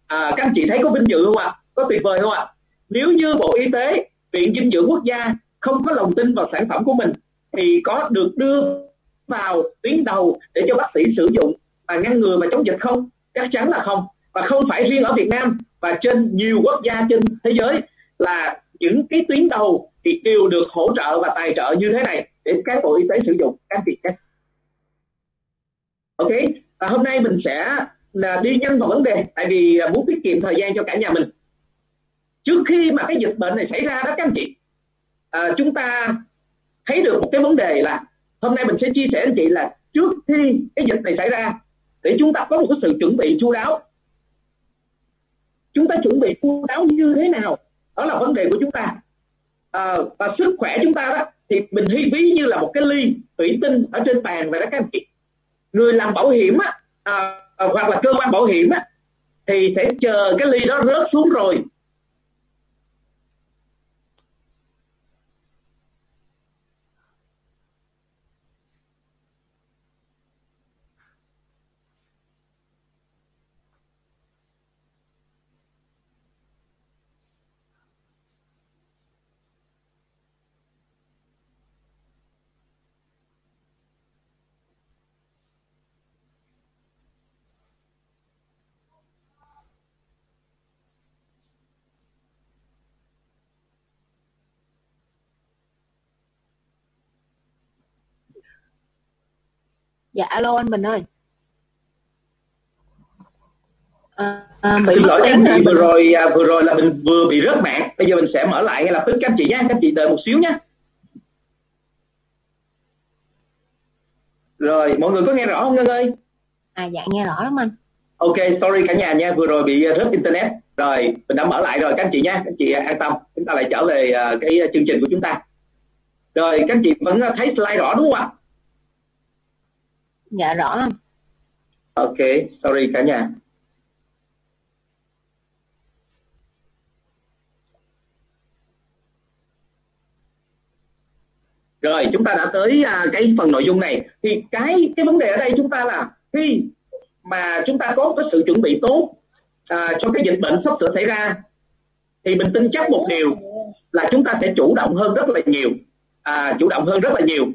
À, các anh chị thấy có vinh dự không ạ? Có tuyệt vời không ạ? Nếu như bộ y tế viện dinh dưỡng quốc gia không có lòng tin vào sản phẩm của mình thì có được đưa vào tuyến đầu để cho bác sĩ sử dụng và ngăn ngừa và chống dịch không? Chắc chắn là không. Và không phải riêng ở Việt Nam và trên nhiều quốc gia trên thế giới là những cái tuyến đầu thì đều được hỗ trợ và tài trợ như thế này để các bộ y tế sử dụng các việc khác ok và hôm nay mình sẽ là đi nhanh vào vấn đề tại vì à, muốn tiết kiệm thời gian cho cả nhà mình. Trước khi mà cái dịch bệnh này xảy ra đó các anh chị à, chúng ta thấy được một cái vấn đề là hôm nay mình sẽ chia sẻ anh chị là trước khi cái dịch này xảy ra để chúng ta có một cái sự chuẩn bị chu đáo. Chúng ta chuẩn bị chu đáo như thế nào? Đó là vấn đề của chúng ta. À, và sức khỏe chúng ta đó thì mình hy ví như là một cái ly thủy tinh ở trên bàn vậy đó các anh chị. Người làm bảo hiểm á, à, Ờ, hoặc là cơ quan bảo hiểm á, thì sẽ chờ cái ly đó rớt xuống rồi. Dạ alo anh Bình ơi. À, à, bị xin lỗi các anh chị vừa rồi à, vừa rồi là mình vừa bị rớt mạng. Bây giờ mình sẽ mở lại ngay lập tức các anh chị nhé các anh chị đợi một xíu nhé. Rồi mọi người có nghe rõ không Ngân ơi? À dạ nghe rõ lắm anh. Ok sorry cả nhà nha vừa rồi bị à, rớt internet. Rồi mình đã mở lại rồi các anh chị nhé các anh chị an tâm. Chúng ta lại trở về à, cái chương trình của chúng ta. Rồi các anh chị vẫn thấy slide rõ đúng không ạ dạ rõ không ok sorry cả nhà. Rồi chúng ta đã tới à, cái phần nội dung này. Thì cái cái vấn đề ở đây chúng ta là khi mà chúng ta có cái sự chuẩn bị tốt à, cho cái dịch bệnh sắp sửa xảy ra thì mình tin chắc một điều là chúng ta sẽ chủ động hơn rất là nhiều. À, chủ động hơn rất là nhiều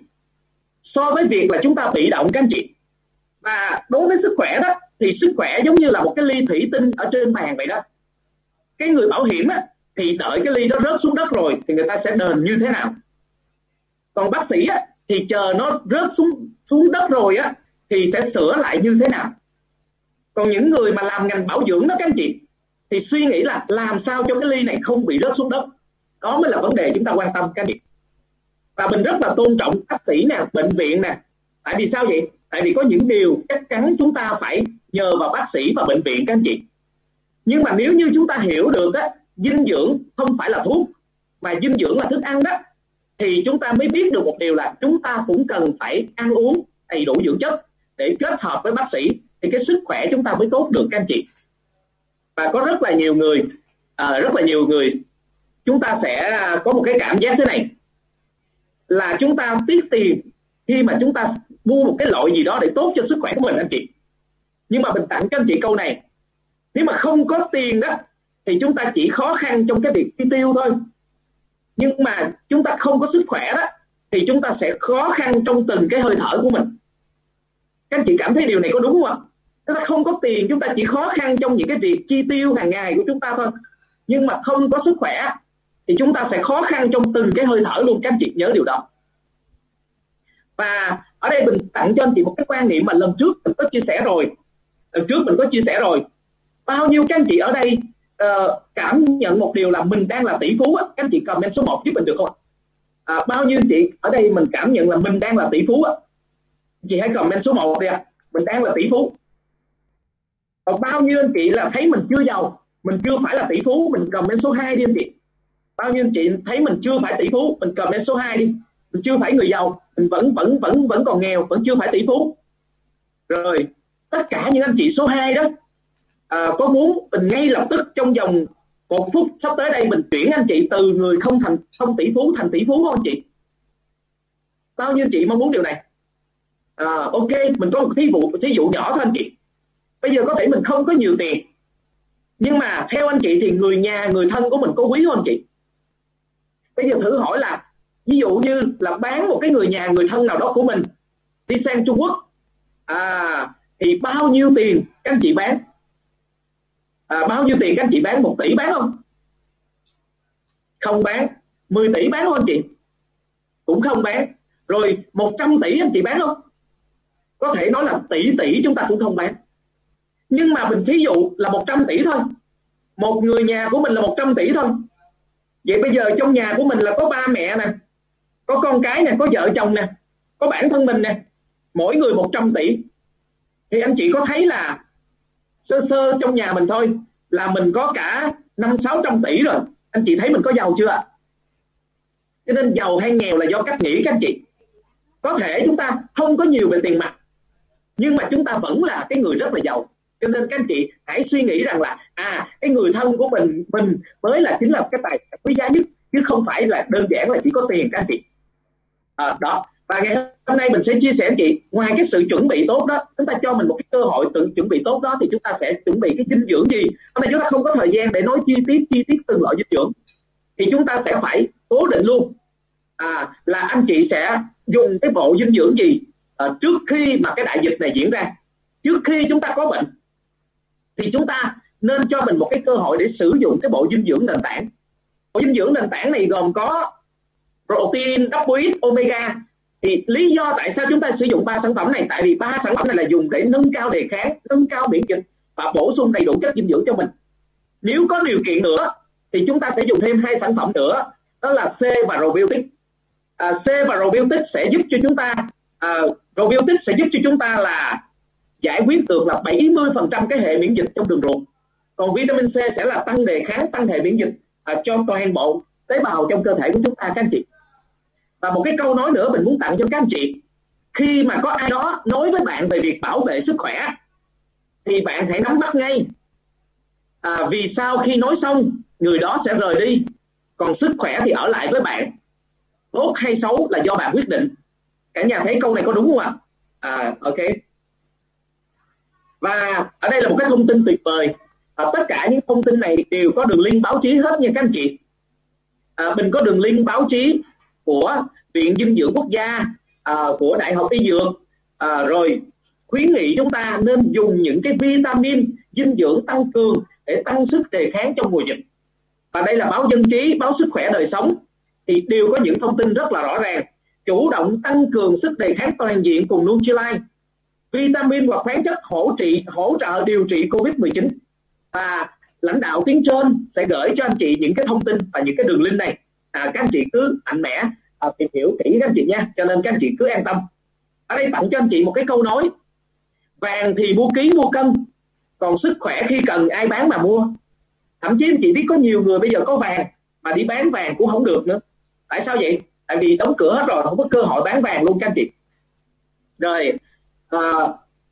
so với việc là chúng ta bị động các anh chị. Và đối với sức khỏe đó thì sức khỏe giống như là một cái ly thủy tinh ở trên bàn vậy đó. Cái người bảo hiểm á, thì đợi cái ly đó rớt xuống đất rồi thì người ta sẽ đền như thế nào. Còn bác sĩ á, thì chờ nó rớt xuống xuống đất rồi á thì sẽ sửa lại như thế nào. Còn những người mà làm ngành bảo dưỡng đó các anh chị thì suy nghĩ là làm sao cho cái ly này không bị rớt xuống đất. Đó mới là vấn đề chúng ta quan tâm các anh chị và mình rất là tôn trọng bác sĩ nè bệnh viện nè. Tại vì sao vậy? Tại vì có những điều chắc chắn chúng ta phải nhờ vào bác sĩ và bệnh viện các anh chị. Nhưng mà nếu như chúng ta hiểu được á dinh dưỡng không phải là thuốc mà dinh dưỡng là thức ăn đó thì chúng ta mới biết được một điều là chúng ta cũng cần phải ăn uống đầy đủ dưỡng chất để kết hợp với bác sĩ thì cái sức khỏe chúng ta mới tốt được các anh chị. Và có rất là nhiều người à, rất là nhiều người chúng ta sẽ có một cái cảm giác thế này là chúng ta tiết tiền khi mà chúng ta mua một cái loại gì đó để tốt cho sức khỏe của mình, anh chị. Nhưng mà mình tặng cho anh chị câu này, nếu mà không có tiền đó, thì chúng ta chỉ khó khăn trong cái việc chi tiêu thôi. Nhưng mà chúng ta không có sức khỏe đó, thì chúng ta sẽ khó khăn trong từng cái hơi thở của mình. Các anh chị cảm thấy điều này có đúng không ạ? Chúng ta không có tiền, chúng ta chỉ khó khăn trong những cái việc chi tiêu hàng ngày của chúng ta thôi. Nhưng mà không có sức khỏe thì chúng ta sẽ khó khăn trong từng cái hơi thở luôn. Các anh chị nhớ điều đó. Và ở đây mình tặng cho anh chị một cái quan niệm mà lần trước mình có chia sẻ rồi. Lần trước mình có chia sẻ rồi. Bao nhiêu các anh chị ở đây uh, cảm nhận một điều là mình đang là tỷ phú á. Các anh chị comment số 1 giúp mình được không à, bao nhiêu anh chị ở đây mình cảm nhận là mình đang là tỷ phú á. Chị hãy comment số 1 đi ạ. Mình đang là tỷ phú. Còn bao nhiêu anh chị là thấy mình chưa giàu mình chưa phải là tỷ phú mình comment số 2 đi anh chị bao nhiêu anh chị thấy mình chưa phải tỷ phú mình cầm lên số 2 đi. Mình chưa phải người giàu mình vẫn vẫn vẫn vẫn còn nghèo vẫn chưa phải tỷ phú. Rồi tất cả những anh chị số 2 đó à, có muốn mình ngay lập tức trong vòng một phút sắp tới đây mình chuyển anh chị từ người không thành không tỷ phú thành tỷ phú không anh chị? Bao nhiêu anh chị mong muốn điều này? À, ok mình có một thí dụ thí dụ nhỏ thôi anh chị. Bây giờ có thể mình không có nhiều tiền nhưng mà theo anh chị thì người nhà người thân của mình có quý không anh chị? Bây giờ thử hỏi là ví dụ như là bán một cái người nhà người thân nào đó của mình đi sang Trung Quốc à thì bao nhiêu tiền các anh chị bán? À, bao nhiêu tiền các anh chị bán? Một tỷ bán không? Không bán. 10 tỷ bán không anh chị? Cũng không bán. Rồi 100 tỷ anh chị bán không? Có thể nói là tỷ tỷ chúng ta cũng không bán. Nhưng mà mình thí dụ là 100 tỷ thôi. Một người nhà của mình là 100 tỷ thôi vậy bây giờ trong nhà của mình là có ba mẹ nè, có con cái nè, có vợ chồng nè, có bản thân mình nè, mỗi người 100 tỷ. Thì anh chị có thấy là sơ sơ trong nhà mình thôi, là mình có cả năm sáu trăm tỷ rồi. Anh chị thấy mình có giàu chưa cho nên giàu hay nghèo là do cách nghĩ các anh chị. Có thể chúng ta không có nhiều về tiền mặt, nhưng mà chúng ta vẫn là cái người rất là giàu cho nên các anh chị hãy suy nghĩ rằng là à cái người thân của mình mình mới là chính là cái tài quý giá nhất chứ không phải là đơn giản là chỉ có tiền các anh chị. À, đó. Và ngày hôm nay mình sẽ chia sẻ anh chị ngoài cái sự chuẩn bị tốt đó chúng ta cho mình một cái cơ hội tự chuẩn bị tốt đó thì chúng ta sẽ chuẩn bị cái dinh dưỡng gì? Hôm nay chúng ta không có thời gian để nói chi tiết chi tiết từng loại dinh dưỡng. Thì chúng ta sẽ phải cố định luôn. À, là anh chị sẽ dùng cái bộ dinh dưỡng gì à, trước khi mà cái đại dịch này diễn ra? Trước khi chúng ta có bệnh thì chúng ta nên cho mình một cái cơ hội để sử dụng cái bộ dinh dưỡng nền tảng. Bộ dinh dưỡng nền tảng này gồm có protein, double omega. Thì lý do tại sao chúng ta sử dụng ba sản phẩm này? Tại vì ba sản phẩm này là dùng để nâng cao đề kháng nâng cao miễn dịch và bổ sung đầy đủ chất dinh dưỡng cho mình. Nếu có điều kiện nữa thì chúng ta sẽ dùng thêm hai sản phẩm nữa. Đó là C và probiotic à, C và probiotic sẽ giúp cho chúng ta à, probiotic sẽ giúp cho chúng ta là giải quyết được là 70% cái hệ miễn dịch trong đường ruột. Còn vitamin C sẽ là tăng đề kháng tăng hệ miễn dịch à, cho toàn bộ tế bào trong cơ thể của chúng ta các anh chị. Và một cái câu nói nữa mình muốn tặng cho các anh chị. Khi mà có ai đó nói với bạn về việc bảo vệ sức khỏe thì bạn hãy nắm bắt ngay. À, vì sao khi nói xong người đó sẽ rời đi. Còn sức khỏe thì ở lại với bạn. Tốt hay xấu là do bạn quyết định. Cả nhà thấy câu này có đúng không ạ? À ok và ở đây là một cái thông tin tuyệt vời. À, tất cả những thông tin này đều có đường link báo chí hết nha các anh chị. À, mình có đường link báo chí của viện dinh dưỡng quốc gia à, của đại học y dược. À, rồi khuyến nghị chúng ta nên dùng những cái vitamin dinh dưỡng tăng cường để tăng sức đề kháng trong mùa dịch. Và đây là báo dân trí báo sức khỏe đời sống. Thì đều có những thông tin rất là rõ ràng chủ động tăng cường sức đề kháng toàn diện cùng Nutrilite vitamin hoặc khoáng chất hỗ trị hỗ trợ điều trị covid 19 và lãnh đạo tiếng trên sẽ gửi cho anh chị những cái thông tin và những cái đường link này. À, các anh chị cứ mạnh mẽ à, tìm hiểu kỹ các anh chị nha. Cho nên các anh chị cứ an tâm. Ở đây tặng cho anh chị một cái câu nói vàng thì mua ký mua cân còn sức khỏe khi cần ai bán mà mua. Thậm chí anh chị biết có nhiều người bây giờ có vàng mà đi bán vàng cũng không được nữa. Tại sao vậy? Tại vì đóng cửa hết rồi không có cơ hội bán vàng luôn các anh chị. Rồi à,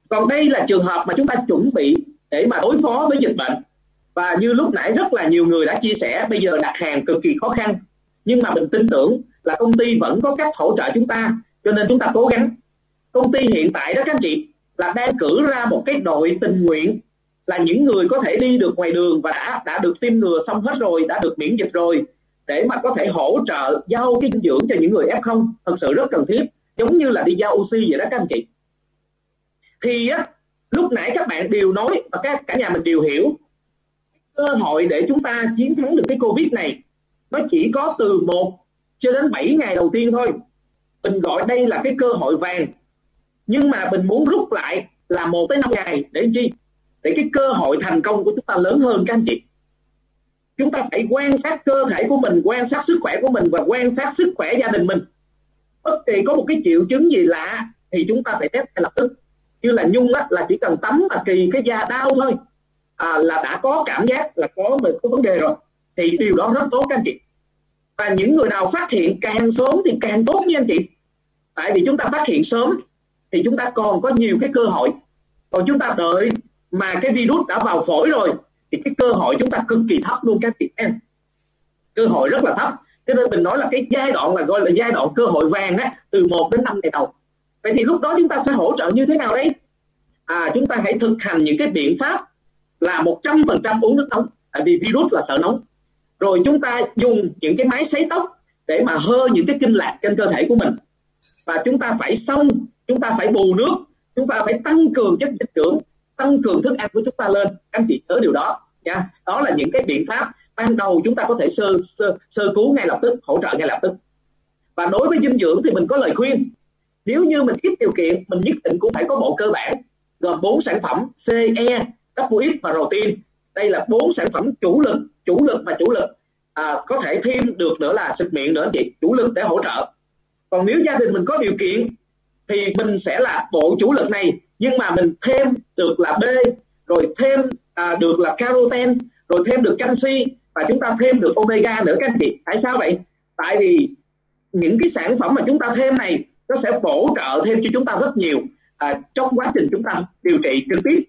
còn đây là trường hợp mà chúng ta chuẩn bị để mà đối phó với dịch bệnh. Và như lúc nãy rất là nhiều người đã chia sẻ bây giờ đặt hàng cực kỳ khó khăn. Nhưng mà mình tin tưởng là công ty vẫn có cách hỗ trợ chúng ta cho nên chúng ta cố gắng. Công ty hiện tại đó các anh chị là đang cử ra một cái đội tình nguyện là những người có thể đi được ngoài đường và đã đã được tiêm ngừa xong hết rồi đã được miễn dịch rồi để mà có thể hỗ trợ giao cái dinh dưỡng cho những người F0 thật sự rất cần thiết giống như là đi giao oxy vậy đó các anh chị thì á, lúc nãy các bạn đều nói và các cả nhà mình đều hiểu cơ hội để chúng ta chiến thắng được cái covid này nó chỉ có từ 1 cho đến 7 ngày đầu tiên thôi. Mình gọi đây là cái cơ hội vàng. Nhưng mà mình muốn rút lại là một tới năm ngày để chi? Để cái cơ hội thành công của chúng ta lớn hơn các anh chị. Chúng ta phải quan sát cơ thể của mình quan sát sức khỏe của mình và quan sát sức khỏe gia đình mình. Bất kỳ có một cái triệu chứng gì lạ thì chúng ta phải test ngay lập tức như là nhung á, là chỉ cần tắm mà kỳ cái da đau thôi. À, là đã có cảm giác là có mình có vấn đề rồi. Thì điều đó rất tốt các anh chị. Và những người nào phát hiện càng sớm thì càng tốt nha anh chị. Tại vì chúng ta phát hiện sớm thì chúng ta còn có nhiều cái cơ hội. Còn chúng ta đợi mà cái virus đã vào phổi rồi thì cái cơ hội chúng ta cực kỳ thấp luôn các chị em. Cơ hội rất là thấp. Cho nên mình nói là cái giai đoạn là gọi là giai đoạn cơ hội vàng á từ 1 đến 5 ngày đầu vậy thì lúc đó chúng ta sẽ hỗ trợ như thế nào đấy à chúng ta hãy thực hành những cái biện pháp là 100% uống nước nóng tại vì virus là sợ nóng. Rồi chúng ta dùng những cái máy sấy tóc để mà hơ những cái kinh lạc trên cơ thể của mình. Và chúng ta phải xong chúng ta phải bù nước chúng ta phải tăng cường chất dinh dưỡng tăng cường thức ăn của chúng ta lên. Anh chị nhớ điều đó nha. Đó là những cái biện pháp ban đầu chúng ta có thể sơ sơ, sơ cứu ngay lập tức hỗ trợ ngay lập tức. Và đối với dinh dưỡng thì mình có lời khuyên nếu như mình ít điều kiện mình nhất định cũng phải có bộ cơ bản gồm bốn sản phẩm CE, WX và protein đây là bốn sản phẩm chủ lực chủ lực và chủ lực à, có thể thêm được nữa là xịt miệng nữa anh chị chủ lực để hỗ trợ. Còn nếu gia đình mình có điều kiện thì mình sẽ là bộ chủ lực này nhưng mà mình thêm được là B rồi thêm à, được là caroten rồi thêm được canxi và chúng ta thêm được omega nữa các anh chị. Tại sao vậy? Tại vì những cái sản phẩm mà chúng ta thêm này nó sẽ bổ trợ thêm cho chúng ta rất nhiều à, trong quá trình chúng ta điều trị trực tiếp.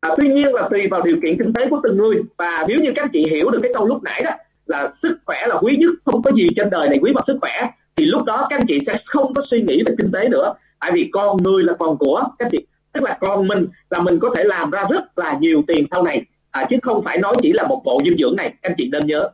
À, tuy nhiên là tùy vào điều kiện kinh tế của từng người. Và nếu như các chị hiểu được cái câu lúc nãy đó là sức khỏe là quý nhất không có gì trên đời này quý bằng sức khỏe thì lúc đó các anh chị sẽ không có suy nghĩ về kinh tế nữa. Tại vì con người là con của các chị. Tức là con mình là mình có thể làm ra rất là nhiều tiền sau này à, chứ không phải nói chỉ là một bộ dinh dưỡng này. Các anh chị nên nhớ.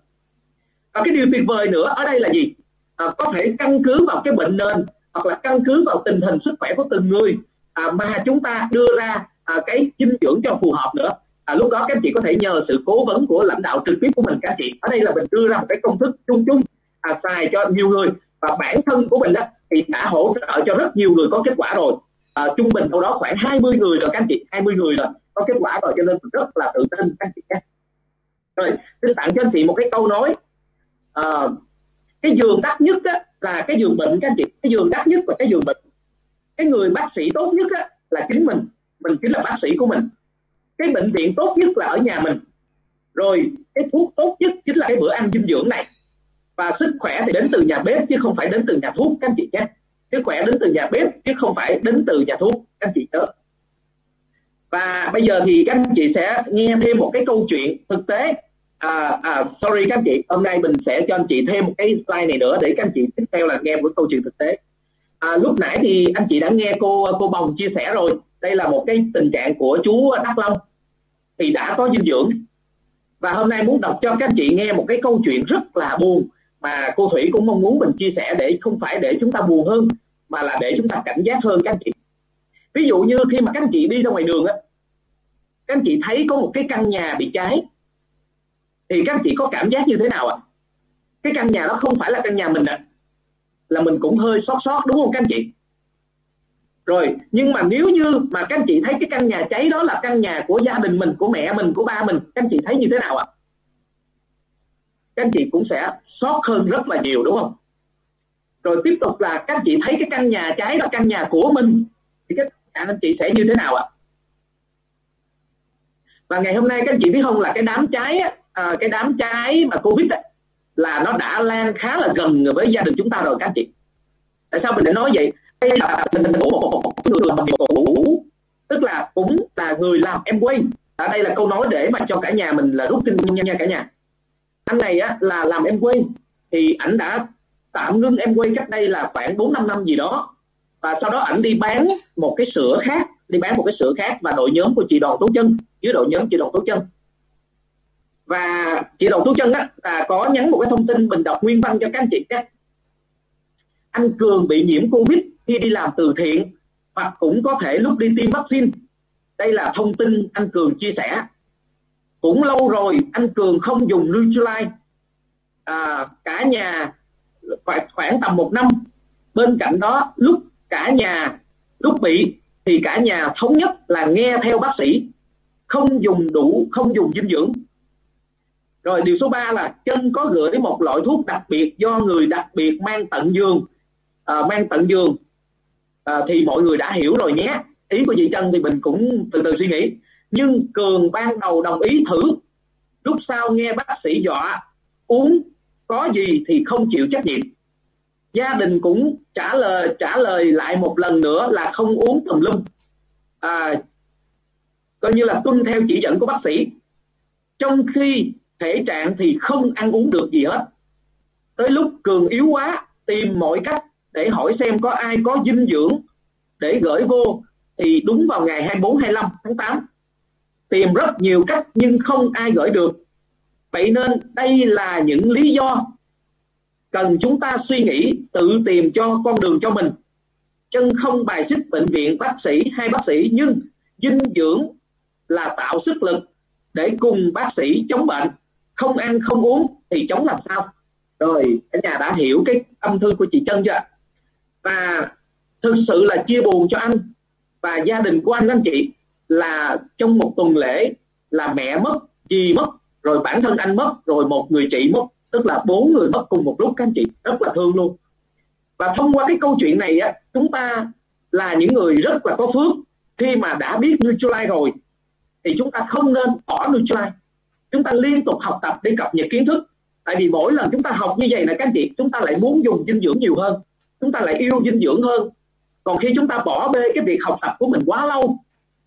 Và cái điều tuyệt vời nữa ở đây là gì? À, có thể căn cứ vào cái bệnh nền hoặc là căn cứ vào tình hình sức khỏe của từng người à, mà chúng ta đưa ra à, cái dinh dưỡng cho phù hợp nữa. À, lúc đó các chị có thể nhờ sự cố vấn của lãnh đạo trực tiếp của mình các chị. Ở đây là mình đưa ra một cái công thức chung chung à, xài cho nhiều người. Và bản thân của mình đó thì đã hỗ trợ cho rất nhiều người có kết quả rồi. À, trung bình đâu đó khoảng 20 người rồi các anh chị 20 người rồi có kết quả rồi cho nên rất là tự tin các anh chị nhé. Rồi xin tặng cho anh chị một cái câu nói à, cái giường đắt nhất á, là cái giường bệnh các anh chị. Cái giường đắt nhất là cái giường bệnh. Cái người bác sĩ tốt nhất á, là chính mình. Mình chính là bác sĩ của mình. Cái bệnh viện tốt nhất là ở nhà mình. Rồi cái thuốc tốt nhất chính là cái bữa ăn dinh dưỡng này. Và sức khỏe thì đến từ nhà bếp chứ không phải đến từ nhà thuốc các anh chị nhé. Sức khỏe đến từ nhà bếp chứ không phải đến từ nhà thuốc các anh chị nhớ và bây giờ thì các anh chị sẽ nghe thêm một cái câu chuyện thực tế à, à, sorry các anh chị hôm nay mình sẽ cho anh chị thêm một cái slide này nữa để các anh chị tiếp theo là nghe một câu chuyện thực tế. À, lúc nãy thì anh chị đã nghe cô cô bồng chia sẻ rồi. Đây là một cái tình trạng của chú đắk long. Thì đã có dinh dưỡng. Và hôm nay muốn đọc cho các anh chị nghe một cái câu chuyện rất là buồn mà cô thủy cũng mong muốn mình chia sẻ để không phải để chúng ta buồn hơn mà là để chúng ta cảnh giác hơn các anh chị. Ví dụ như khi mà các anh chị đi ra ngoài đường á các anh chị thấy có một cái căn nhà bị cháy thì các anh chị có cảm giác như thế nào ạ? Cái căn nhà đó không phải là căn nhà mình ạ. Là mình cũng hơi xót xót đúng không các anh chị? Rồi nhưng mà nếu như mà các anh chị thấy cái căn nhà cháy đó là căn nhà của gia đình mình của mẹ mình của ba mình các anh chị thấy như thế nào ạ? Các anh chị cũng sẽ sót hơn rất là nhiều đúng không? Rồi tiếp tục là các anh chị thấy cái căn nhà cháy là căn nhà của mình thì các anh chị sẽ như thế nào ạ? Và ngày hôm nay các anh chị biết không là cái đám cháy á, à, cái đám cháy mà covid ấy, là nó đã lan khá là gần với gia đình chúng ta rồi các chị. Tại sao mình lại nói vậy? Đây là mình ngủ một người mà cũ tức là cũng là người làm em quay ở đây là câu nói để mà cho cả nhà mình là rút kinh nha nha cả nhà. Anh này á, là làm em quay thì ảnh đã tạm ngưng em quay cách đây là khoảng bốn năm năm gì đó. Và sau đó ảnh đi bán một cái sữa khác đi bán một cái sữa khác và đội nhóm của chị Đoàn tố Chân dưới đội nhóm chị Đoàn tố Chân và chị đầu Tú Chân á là có nhắn một cái thông tin mình đọc nguyên văn cho các anh chị nhé. Anh Cường bị nhiễm Covid khi đi làm từ thiện hoặc cũng có thể lúc đi tiêm vaccine. Đây là thông tin anh Cường chia sẻ. Cũng lâu rồi anh Cường không dùng Nutrilite à, cả nhà khoảng, khoảng tầm một năm. Bên cạnh đó lúc cả nhà lúc bị thì cả nhà thống nhất là nghe theo bác sĩ. Không dùng đủ không dùng dinh dưỡng rồi điều số 3 là chân có gửi một loại thuốc đặc biệt do người đặc biệt mang tận giường. À, mang tận giường. À, thì mọi người đã hiểu rồi nhé. Ý của chị chân thì mình cũng từ từ suy nghĩ. Nhưng Cường ban đầu đồng ý thử. Lúc sau nghe bác sĩ dọa uống có gì thì không chịu trách nhiệm. Gia đình cũng trả lời trả lời lại một lần nữa là không uống tùm lum. À, coi như là tuân theo chỉ dẫn của bác sĩ. Trong khi thể trạng thì không ăn uống được gì hết. Tới lúc cường yếu quá, tìm mọi cách để hỏi xem có ai có dinh dưỡng để gửi vô, thì đúng vào ngày 24 25 tháng 8 tìm rất nhiều cách nhưng không ai gửi được. Vậy nên đây là những lý do cần chúng ta suy nghĩ, tự tìm cho con đường cho mình. Chân không bài xích bệnh viện bác sĩ hay bác sĩ, nhưng dinh dưỡng là tạo sức lực để cùng bác sĩ chống bệnh không ăn, không uống thì chống làm sao? Rồi, cả nhà đã hiểu cái tâm thư của chị chân chưa và thực sự là chia buồn cho anh và gia đình của anh anh chị, là trong một tuần lễ là mẹ mất, dì mất, rồi bản thân anh mất, rồi một người chị mất, tức là bốn người mất cùng một lúc, các anh chị. Rất là thương luôn. Và thông qua cái câu chuyện này á, chúng ta là những người rất là có phước. Khi mà đã biết Nutrilite rồi, thì chúng ta không nên bỏ Nutrilite chúng ta liên tục học tập để cập nhật kiến thức. Tại vì mỗi lần chúng ta học như vậy là các anh chị chúng ta lại muốn dùng dinh dưỡng nhiều hơn. Chúng ta lại yêu dinh dưỡng hơn. Còn khi chúng ta bỏ bê cái việc học tập của mình quá lâu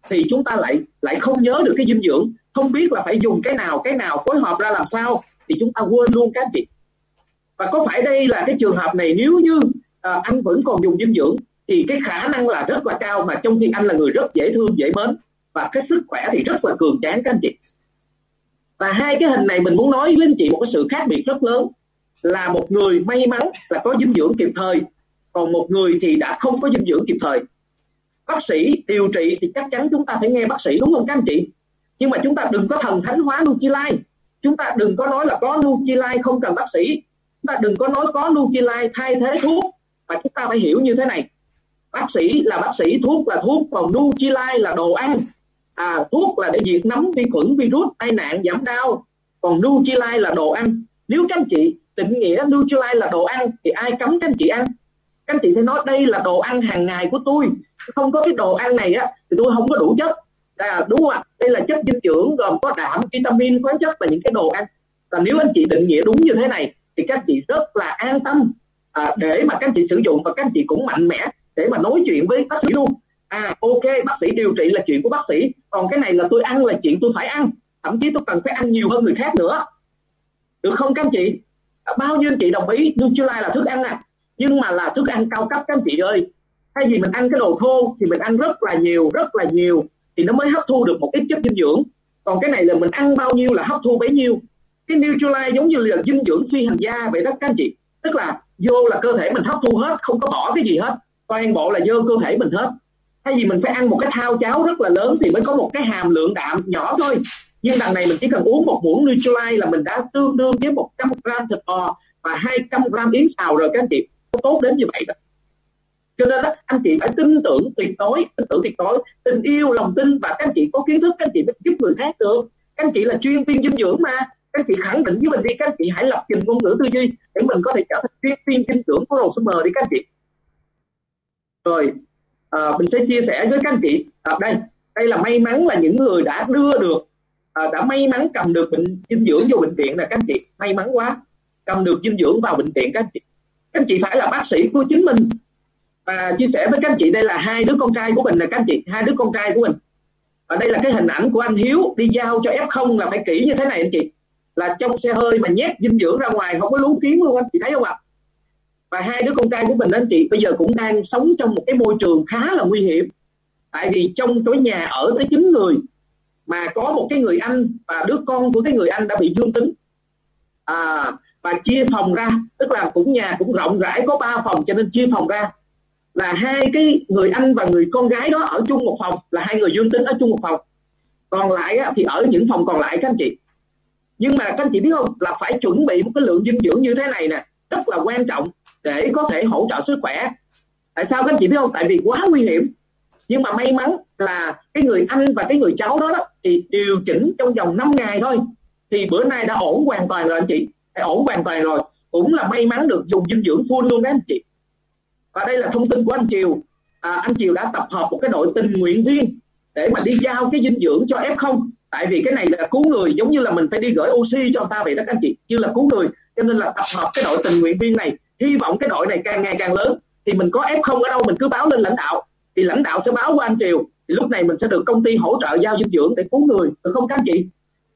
thì chúng ta lại lại không nhớ được cái dinh dưỡng. Không biết là phải dùng cái nào cái nào phối hợp ra làm sao thì chúng ta quên luôn các chị. Và có phải đây là cái trường hợp này nếu như à, anh vẫn còn dùng dinh dưỡng thì cái khả năng là rất là cao mà trong khi anh là người rất dễ thương dễ mến và cái sức khỏe thì rất là cường tráng các anh chị và hai cái hình này mình muốn nói với anh chị một cái sự khác biệt rất lớn. Là một người may mắn là có dinh dưỡng kịp thời, còn một người thì đã không có dinh dưỡng kịp thời. Bác sĩ điều trị thì chắc chắn chúng ta phải nghe bác sĩ, đúng không các anh chị? Nhưng mà chúng ta đừng có thần thánh hóa Nutrilite chúng ta đừng có nói là có Nutrilite không cần bác sĩ. Chúng ta đừng có nói có Nutrilite thay thế thuốc. Và chúng ta phải hiểu như thế này. Bác sĩ là bác sĩ, thuốc là thuốc, còn Nutrilite là đồ ăn à, thuốc là để diệt nấm vi khuẩn virus tai nạn giảm đau. Còn Nutrilite là đồ ăn. Nếu các anh chị định nghĩa Nutrilite là đồ ăn thì ai cấm các anh chị ăn? Các anh chị phải nói đây là đồ ăn hàng ngày của tôi. Không có cái đồ ăn này á thì tôi không có đủ chất. À, đúng không ạ? Đây là chất dinh dưỡng gồm có đạm vitamin khoáng chất và những cái đồ ăn. Và nếu anh chị định nghĩa đúng như thế này thì các anh chị rất là an tâm. À, để mà các anh chị sử dụng và các anh chị cũng mạnh mẽ để mà nói chuyện với bác sĩ luôn à ok, bác sĩ điều trị là chuyện của bác sĩ. Còn cái này là tôi ăn là chuyện tôi phải ăn. Thậm chí tôi cần phải ăn nhiều hơn người khác nữa. Được không, các anh chị? Bao nhiêu anh chị đồng ý? Nutrilite là thức ăn à. Nhưng mà là thức ăn cao cấp, các anh chị ơi. Thay vì mình ăn cái đồ thô thì mình ăn rất là nhiều, rất là nhiều, thì nó mới hấp thu được một ít chất dinh dưỡng. Còn cái này là mình ăn bao nhiêu là hấp thu bấy nhiêu. Cái Nutrilite giống như là dinh dưỡng suy hành da vậy đó, các anh chị. Tức là vô là cơ thể mình hấp thu hết, không có bỏ cái gì hết. Toàn bộ là vô cơ thể mình hết thay vì mình phải ăn một cái thao cháo rất là lớn thì mới có một cái hàm lượng đạm nhỏ thôi. Nhưng đằng này mình chỉ cần uống một muỗng Nutrilite là mình đã tương đương với 100 gram thịt bò và 200 gram yến xào rồi các anh chị. Tốt đến như vậy đó cho nên đó, anh chị phải tin tưởng tuyệt đối tin tưởng tuyệt đối tình yêu lòng tin và các anh chị có kiến thức các anh chị mới giúp người khác được. Các anh chị là chuyên viên dinh dưỡng mà. Các anh chị khẳng định với mình đi các anh chị hãy lập trình ngôn ngữ tư duy để mình có thể trở thành chuyên viên dinh dưỡng của đồ đi các anh chị. Rồi à, mình sẽ chia sẻ với các anh chị. À, đây đây là may mắn là những người đã đưa được à, đã may mắn cầm được bệnh dinh dưỡng vô bệnh viện là các anh chị. May mắn quá. Cầm được dinh dưỡng vào bệnh viện các anh chị. Các anh chị phải là bác sĩ của chính mình. Và chia sẻ với các anh chị đây là hai đứa con trai của mình là các anh chị. Hai đứa con trai của mình. Và đây là cái hình ảnh của anh Hiếu đi giao cho F0 là phải kỹ như thế này anh chị. Là trong xe hơi mà nhét dinh dưỡng ra ngoài không có lú kiến luôn anh chị thấy không ạ? Và hai đứa con trai của mình anh chị bây giờ cũng đang sống trong một cái môi trường khá là nguy hiểm. Tại vì trong cái nhà ở tới chín người mà có một cái người anh và đứa con của cái người anh đã bị dương tính. À, và chia phòng ra tức là cũng nhà cũng rộng rãi có ba phòng cho nên chia phòng ra. Là hai cái người anh và người con gái đó ở chung một phòng là hai người dương tính ở chung một phòng. Còn lại á, thì ở những phòng còn lại các anh chị. Nhưng mà các anh chị biết không là phải chuẩn bị một cái lượng dinh dưỡng như thế này nè rất là quan trọng để có thể hỗ trợ sức khỏe. Tại sao các anh chị biết không? Tại vì quá nguy hiểm. Nhưng mà may mắn là cái người anh và cái người cháu đó, đó thì điều chỉnh trong vòng 5 ngày thôi. Thì bữa nay đã ổn hoàn toàn rồi anh chị. Ổn hoàn toàn rồi. Cũng là may mắn được dùng dinh dưỡng full luôn đó anh chị. Và đây là thông tin của anh Triều. À, anh Triều đã tập hợp một cái đội tình nguyện viên để mà đi giao cái dinh dưỡng cho F0 tại vì cái này là cứu người giống như là mình phải đi gửi oxy cho người ta vậy đó các anh chị. Như là cứu người cho nên là tập hợp cái đội tình nguyện viên này hy vọng cái đội này càng ngày càng lớn. Thì mình có F0 ở đâu mình cứ báo lên lãnh đạo. Thì lãnh đạo sẽ báo qua anh Triều. Thì lúc này mình sẽ được công ty hỗ trợ giao dinh dưỡng để cứu người. Được không các anh chị?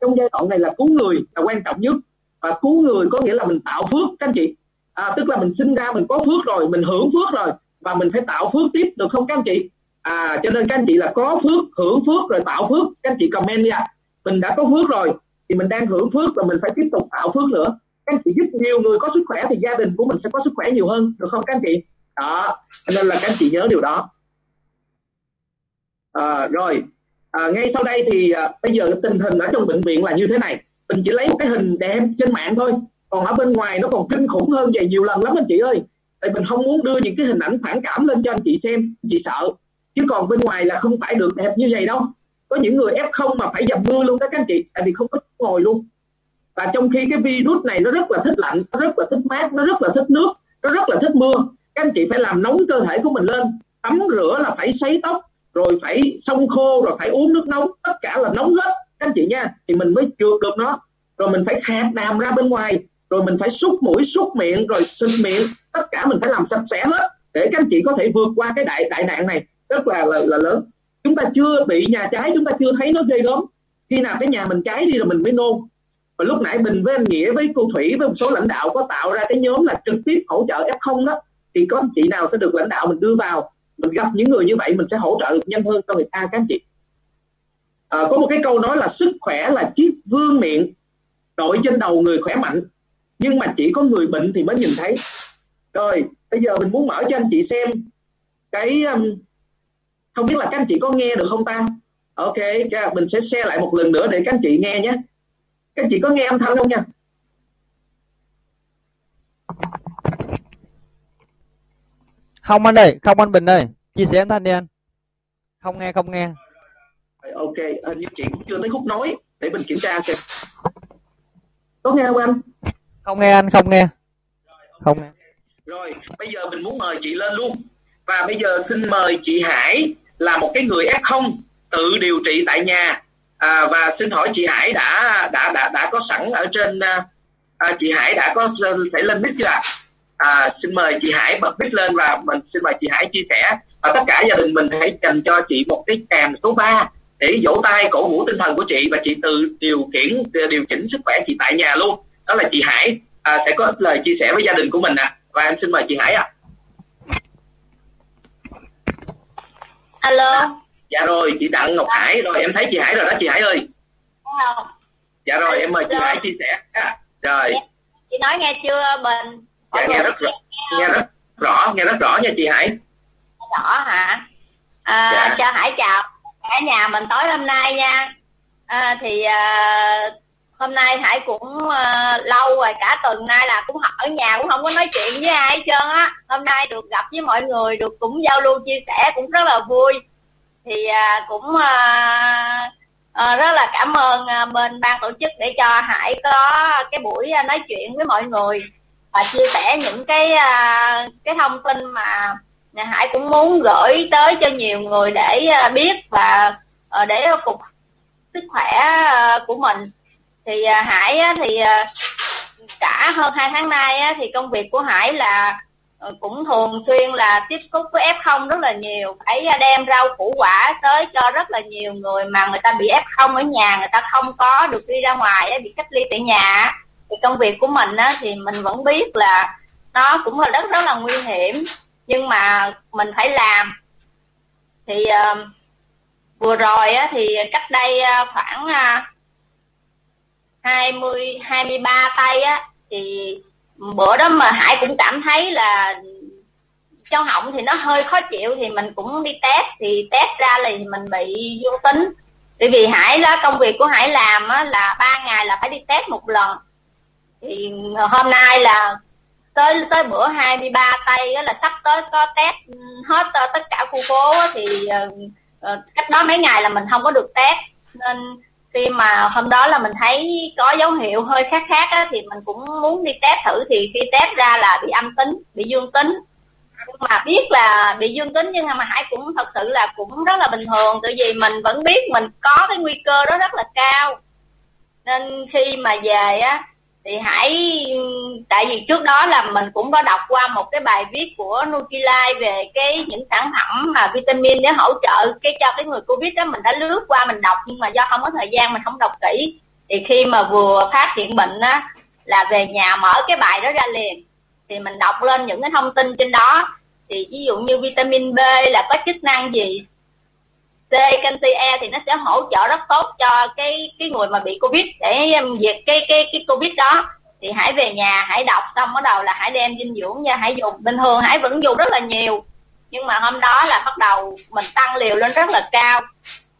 Trong giai đoạn này là cứu người là quan trọng nhất. Và cứu người có nghĩa là mình tạo phước các anh chị. À, tức là mình sinh ra mình có phước rồi mình hưởng phước rồi. Và mình phải tạo phước tiếp được không các anh chị? À cho nên các anh chị là có phước hưởng phước rồi tạo phước. Các anh chị comment nha mình đã có phước rồi thì mình đang hưởng phước và mình phải tiếp tục tạo phước nữa các anh chị giúp nhiều người có sức khỏe thì gia đình của mình sẽ có sức khỏe nhiều hơn được không các anh chị? Đó nên là các anh chị nhớ điều đó. À, rồi. À, ngay sau đây thì à, bây giờ tình hình ở trong bệnh viện là như thế này. Mình chỉ lấy một cái hình đẹp trên mạng thôi. Còn ở bên ngoài nó còn kinh khủng hơn vậy nhiều lần lắm anh chị ơi. Tại mình không muốn đưa những cái hình ảnh phản cảm lên cho anh chị xem chị sợ. Chứ còn bên ngoài là không phải được đẹp như vậy đâu. Có những người f không mà phải dầm mưa luôn đó các anh chị tại vì không có ngồi luôn và trong khi cái virus này nó rất là thích lạnh nó rất là thích mát nó rất là thích nước nó rất là thích mưa các anh chị phải làm nóng cơ thể của mình lên. Tắm rửa là phải sấy tóc rồi phải xông khô rồi phải uống nước nóng tất cả là nóng hết. Các anh chị nha thì mình mới trượt được nó. Rồi mình phải khạc đàm ra bên ngoài rồi mình phải xúc mũi xúc miệng rồi xịt miệng. Tất cả mình phải làm sạch sẽ hết để các anh chị có thể vượt qua cái đại đại nạn này. Rất là là, là lớn. Chúng ta chưa bị nhà cháy chúng ta chưa thấy nó ghê gớm. Khi nào cái nhà mình cháy đi rồi mình mới nôn và lúc nãy mình với anh nghĩa với cô thủy với một số lãnh đạo có tạo ra cái nhóm là trực tiếp hỗ trợ f 0 đó thì có anh chị nào sẽ được lãnh đạo mình đưa vào mình gặp những người như vậy mình sẽ hỗ trợ được nhanh hơn cho người ta các anh chị. À, có một cái câu nói là sức khỏe là chiếc vương miệng đội trên đầu người khỏe mạnh. Nhưng mà chỉ có người bệnh thì mới nhìn thấy. Rồi bây giờ mình muốn mở cho anh chị xem cái um, không biết là các anh chị có nghe được không ta? Ok mình sẽ share lại một lần nữa để các anh chị nghe nhé các chị có nghe âm thanh không nha. Không anh ơi không anh bình ơi chia sẻ âm thanh đi anh. Không nghe không nghe. Ok hình như chị cũng chưa tới khúc nói để mình kiểm tra xem có nghe không anh? Không nghe anh không nghe. Không nghe. Rồi bây giờ mình muốn mời chị lên luôn. Và bây giờ xin mời chị Hải là một cái người F0 tự điều trị tại nhà à, và xin hỏi chị Hải đã đã đã đã có sẵn ở trên à, à chị Hải đã có thể lên mic chưa ạ? À, xin mời chị Hải bật mic lên và mình xin mời chị Hải chia sẻ và tất cả gia đình mình hãy dành cho chị một cái kèm số 3 để vỗ tay cổ vũ tinh thần của chị và chị tự điều khiển điều chỉnh sức khỏe chị tại nhà luôn đó là chị Hải à, sẽ có lời chia sẻ với gia đình của mình ạ à. và em xin mời chị Hải ạ à. alo dạ rồi chị Đặng Ngọc Hải. Rồi em thấy chị Hải rồi đó chị Hải ơi. Không? Dạ rồi em mời chị Hải chia sẻ. À, rồi chị nói nghe chưa Bình? Dạ nghe rất rõ. nghe rất rõ nghe rất rõ nha chị Hải. Rõ hả? À, dạ. chào Hải chào cả nhà mình tối hôm nay nha. À, thì à, hôm nay Hải cũng uh, lâu rồi cả tuần nay là cũng ở nhà cũng không có nói chuyện với ai hết trơn á. Hôm nay được gặp với mọi người được cũng giao lưu chia sẻ cũng rất là vui thì à, cũng à, à, rất là cảm ơn à, bên ban tổ chức để cho Hải có cái buổi à, nói chuyện với mọi người và chia sẻ những cái à, cái thông tin mà Hải cũng muốn gửi tới cho nhiều người để à, biết và à, để phục sức khỏe à, của mình. Thì à, Hải á, thì à, cả hơn hai tháng nay á, thì công việc của Hải là Ờ, cũng thường xuyên là tiếp xúc với F0 rất là nhiều. Phải à, đem rau củ quả tới cho rất là nhiều người mà người ta bị F0 ở nhà người ta không có được đi ra ngoài bị cách ly tại nhà thì công việc của mình á, thì mình vẫn biết là nó cũng là rất rất là nguy hiểm. Nhưng mà mình phải làm. Thì uh, vừa rồi á, thì cách đây uh, khoảng uh, 20 23 tay á thì bữa đó mà Hải cũng cảm thấy là trong họng thì nó hơi khó chịu thì mình cũng đi test. Thì test ra là mình bị dương tính. Bởi vì Hải đó công việc của Hải làm á, là ba ngày là phải đi test một lần. Thì hôm nay là tới tới bữa 23 tây là sắp tới có test hết tất cả khu phố thì uh, cách đó mấy ngày là mình không có được test. Nên khi mà hôm đó là mình thấy có dấu hiệu hơi khác khác á, thì mình cũng muốn đi test thử. Thì khi test ra là bị âm tính bị dương tính. Nhưng mà biết là bị dương tính nhưng mà hải cũng thật sự là cũng rất là bình thường. Tại vì mình vẫn biết mình có cái nguy cơ đó rất là cao. Nên khi mà về á thì hãy tại vì trước đó là mình cũng có đọc qua một cái bài viết của Nutrilite về cái những sản phẩm mà vitamin để hỗ trợ cái, cho cái người covid đó. Mình đã lướt qua, mình đọc nhưng mà do không có thời gian, mình không đọc kỹ. Thì khi mà vừa phát hiện bệnh á, là về nhà mở cái bài đó ra liền. Thì mình đọc lên những cái thông tin trên đó. Thì ví dụ như vitamin B là có chức năng gì? C canxi E thì nó sẽ hỗ trợ rất tốt cho cái cái người mà bị covid để um, diệt cái cái cái covid đó. Thì hãy về nhà hãy đọc xong bắt đầu là hãy đem dinh dưỡng nha. Hãy dùng, bình thường hãy vẫn dùng rất là nhiều. Nhưng mà hôm đó là bắt đầu mình tăng liều lên rất là cao.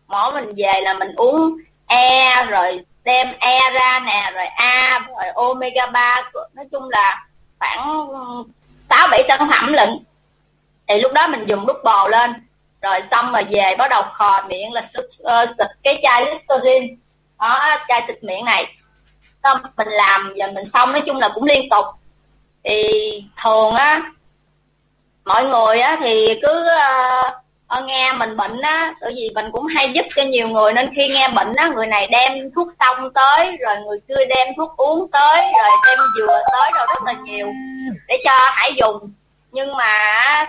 Mỗi mình về là mình uống E rồi đem E ra nè, rồi A, rồi omega 3 nói chung là khoảng um, sáu bảy sản phẩm lận. Thì lúc đó mình dùng đúc bò lên rồi xong mà về bắt đầu khò miệng là xịt, uh, ờ, cái chai Listerine. Đó chai xịt miệng này. Xong mình làm và mình xong nói chung là cũng liên tục. Thì thường á mọi người á thì cứ uh, nghe mình bệnh á bởi vì mình cũng hay giúp cho nhiều người nên khi nghe bệnh á người này đem thuốc xong tới rồi người kia đem thuốc uống tới rồi đem dừa tới rồi rất là nhiều để cho hãy dùng nhưng mà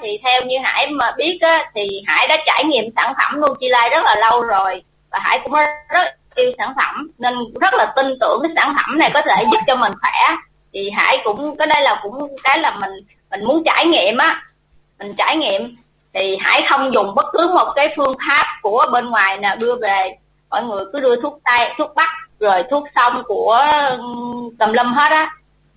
thì theo như hải mà biết á, thì hải đã trải nghiệm sản phẩm Nutrilite rất là lâu rồi. Và hải cũng rất yêu sản phẩm nên rất là tin tưởng cái sản phẩm này có thể giúp cho mình khỏe. Thì hải cũng cái đây là cũng cái là mình mình muốn trải nghiệm á. Mình trải nghiệm. Thì hải không dùng bất cứ một cái phương pháp của bên ngoài nào đưa về. Mọi người cứ đưa thuốc tây thuốc bắc rồi thuốc xong của tầm lâm hết á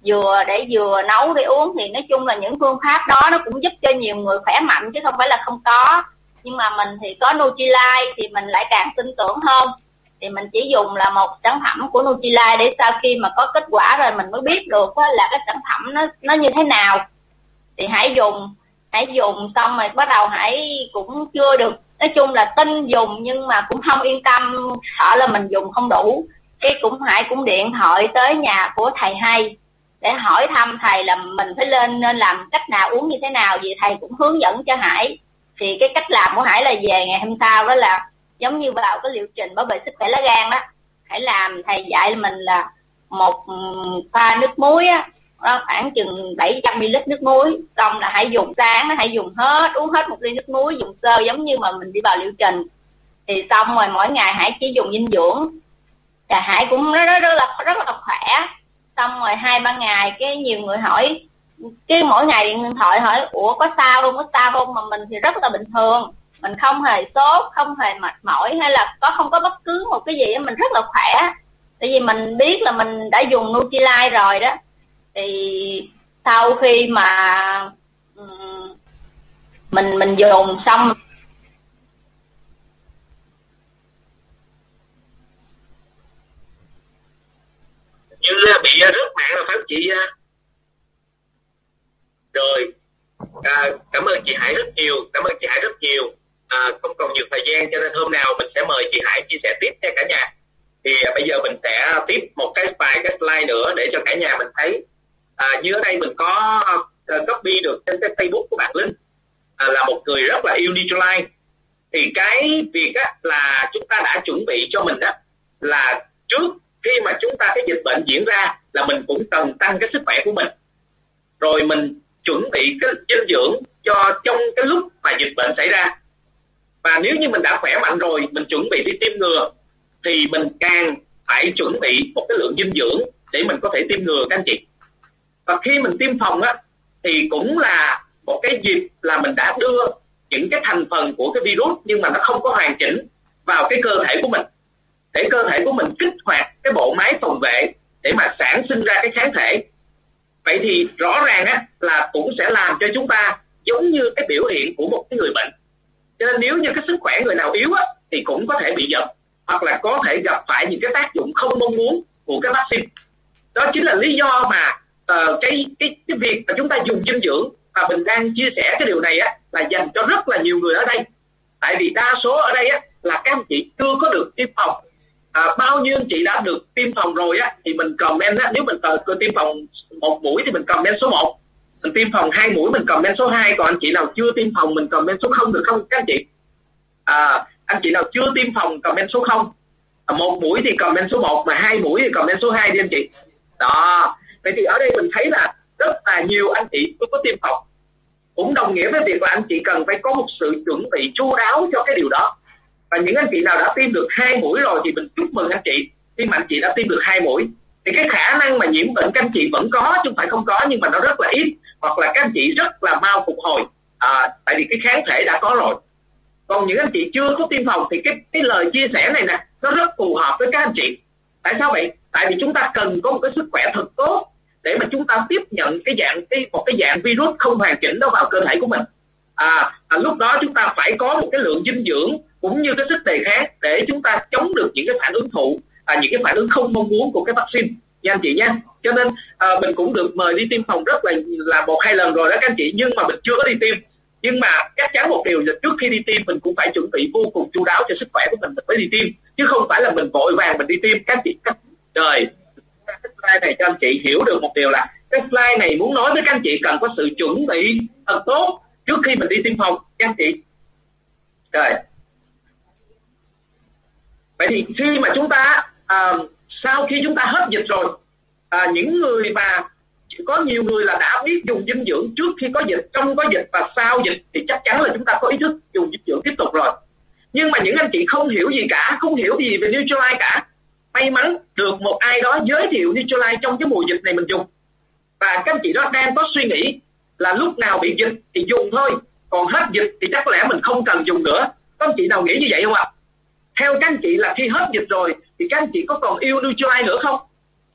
vừa để vừa nấu để uống thì nói chung là những phương pháp đó nó cũng giúp cho nhiều người khỏe mạnh chứ không phải là không có. Nhưng mà mình thì có Nutrilite thì mình lại càng tin tưởng hơn. Thì mình chỉ dùng là một sản phẩm của Nutrilite để sau khi mà có kết quả rồi mình mới biết được là cái sản phẩm nó nó như thế nào. Thì hãy dùng hãy dùng xong rồi bắt đầu hãy cũng chưa được. Nói chung là tin dùng nhưng mà cũng không yên tâm, sợ là mình dùng không đủ. Cái cũng hãy cũng điện thoại tới nhà của thầy hay để hỏi thăm thầy là mình phải lên nên làm cách nào uống như thế nào. Vì thầy cũng hướng dẫn cho hải. Thì cái cách làm của hải là về ngày hôm sau đó là giống như vào cái liệu trình bảo vệ sức khỏe lá gan đó hãy làm thầy dạy mình là một pha nước muối á đó, khoảng chừng 700 ml nước muối. Xong là hãy dùng sáng hãy dùng hết uống hết một ly nước muối dùng sơ giống như mà mình đi vào liệu trình. Thì xong rồi mỗi ngày hãy chỉ dùng dinh dưỡng. Và hãy cũng rất, rất, rất là rất là khỏe xong rồi hai, ba ngày cái nhiều người hỏi cái mỗi ngày điện thoại hỏi, ủa, có sao không có sao không? Mà mình thì rất là bình thường, mình không hề sốt, không hề mệt mỏi hay là có, không có bất cứ một cái gì mình rất là khỏe. Tại vì mình biết là mình đã dùng Nutrilite rồi đó. Thì sau khi mà mình mình dùng xong như bị à, rớt mạng là phải chị à? rồi à, cảm ơn chị Hải rất nhiều cảm ơn chị Hải rất nhiều. À, không còn nhiều thời gian cho nên hôm nào mình sẽ mời chị Hải chia sẻ tiếp nha cả nhà. Thì à, bây giờ mình sẽ tiếp một cái vài cái slide nữa để cho cả nhà mình thấy. À, như ở đây mình có uh, copy được trên cái Facebook của bạn Linh. À, là một người rất là yêu Nutrilite thì cái việc á, là chúng ta đã chuẩn bị cho mình á, là trước khi mà chúng ta, cái dịch bệnh diễn ra là mình cũng cần tăng cái sức khỏe của mình. Rồi mình chuẩn bị cái dinh dưỡng cho trong cái lúc mà dịch bệnh xảy ra. Và nếu như mình đã khỏe mạnh rồi, mình chuẩn bị đi tiêm ngừa, thì mình càng phải chuẩn bị một cái lượng dinh dưỡng để mình có thể tiêm ngừa các anh chị. Và khi mình tiêm phòng á, thì cũng là một cái dịp là mình đã đưa những cái thành phần của cái virus nhưng mà nó không có hoàn chỉnh vào cái cơ thể của mình để cơ thể của mình kích hoạt cái bộ máy phòng vệ để mà sản sinh ra cái kháng thể. Vậy thì rõ ràng á là cũng sẽ làm cho chúng ta giống như cái biểu hiện của một cái người bệnh. Cho nên nếu như cái sức khỏe người nào yếu á thì cũng có thể bị giật hoặc là có thể gặp phải những cái tác dụng không mong muốn của cái vaccine. Đó chính là lý do mà uh, cái cái cái việc mà chúng ta dùng dinh dưỡng và mình đang chia sẻ cái điều này á là dành cho rất là nhiều người ở đây. Tại vì đa số ở đây á là các anh chị chưa có được tiêm phòng à, bao nhiêu anh chị đã được tiêm phòng rồi á thì mình comment á nếu mình ờ, cần tiêm phòng một mũi thì mình comment số 1 mình tiêm phòng hai mũi mình comment số 2 còn anh chị nào chưa tiêm phòng mình comment số 0 được không các anh chị? À, anh chị nào chưa tiêm phòng comment số 0 à, một mũi thì comment số 1 mà hai mũi thì comment số 2 đi anh chị. Đó vậy thì ở đây mình thấy là rất là nhiều anh chị cũng có tiêm phòng. Cũng đồng nghĩa với việc là anh chị cần phải có một sự chuẩn bị chu đáo cho cái điều đó và những anh chị nào đã tiêm được hai mũi rồi thì mình chúc mừng anh chị. Khi mà anh chị đã tiêm được hai mũi thì cái khả năng mà nhiễm bệnh các anh chị vẫn có chứ không phải không có nhưng mà nó rất là ít. Hoặc là các anh chị rất là mau phục hồi. À, tại vì cái kháng thể đã có rồi. Còn những anh chị chưa có tiêm phòng thì cái cái lời chia sẻ này nè nó rất phù hợp với các anh chị. Tại sao vậy? Tại vì chúng ta cần có một cái sức khỏe thật tốt để mà chúng ta tiếp nhận cái dạng cái một cái dạng virus không hoàn chỉnh đó vào cơ thể của mình à, à lúc đó chúng ta phải có một cái lượng dinh dưỡng cũng như cái sức đề kháng để chúng ta chống được những cái phản ứng phụ à, những cái phản ứng không mong muốn của cái vaccine. Nha anh chị nha cho nên à, mình cũng được mời đi tiêm phòng rất là là một hai lần rồi đó các anh chị nhưng mà mình chưa có đi tiêm. Nhưng mà chắc chắn một điều là trước khi đi tiêm mình cũng phải chuẩn bị vô cùng chu đáo cho sức khỏe của mình mình mới đi tiêm chứ không phải là mình vội vàng mình đi tiêm. Các chị các trời cái slide này cho anh chị hiểu được một điều là cái slide này muốn nói với các anh chị cần có sự chuẩn bị thật tốt trước khi mình đi tiêm phòng các anh chị. Rồi. Vậy thì khi mà chúng ta à, sau khi chúng ta hết dịch rồi à, những người mà có nhiều người là đã biết dùng dinh dưỡng trước khi có dịch trong có dịch và sau dịch thì chắc chắn là chúng ta có ý thức dùng dinh dưỡng tiếp tục rồi. Nhưng mà những anh chị không hiểu gì cả không hiểu gì về Nutrilite cả may mắn được một ai đó giới thiệu Nutrilite trong cái mùa dịch này mình dùng. Và các anh chị đó đang có suy nghĩ là lúc nào bị dịch thì dùng thôi. Còn hết dịch thì chắc lẽ mình không cần dùng nữa. Có anh chị nào nghĩ như vậy không ạ? Theo các anh chị là khi hết dịch rồi thì các anh chị có còn yêu Nutrilite nữa không?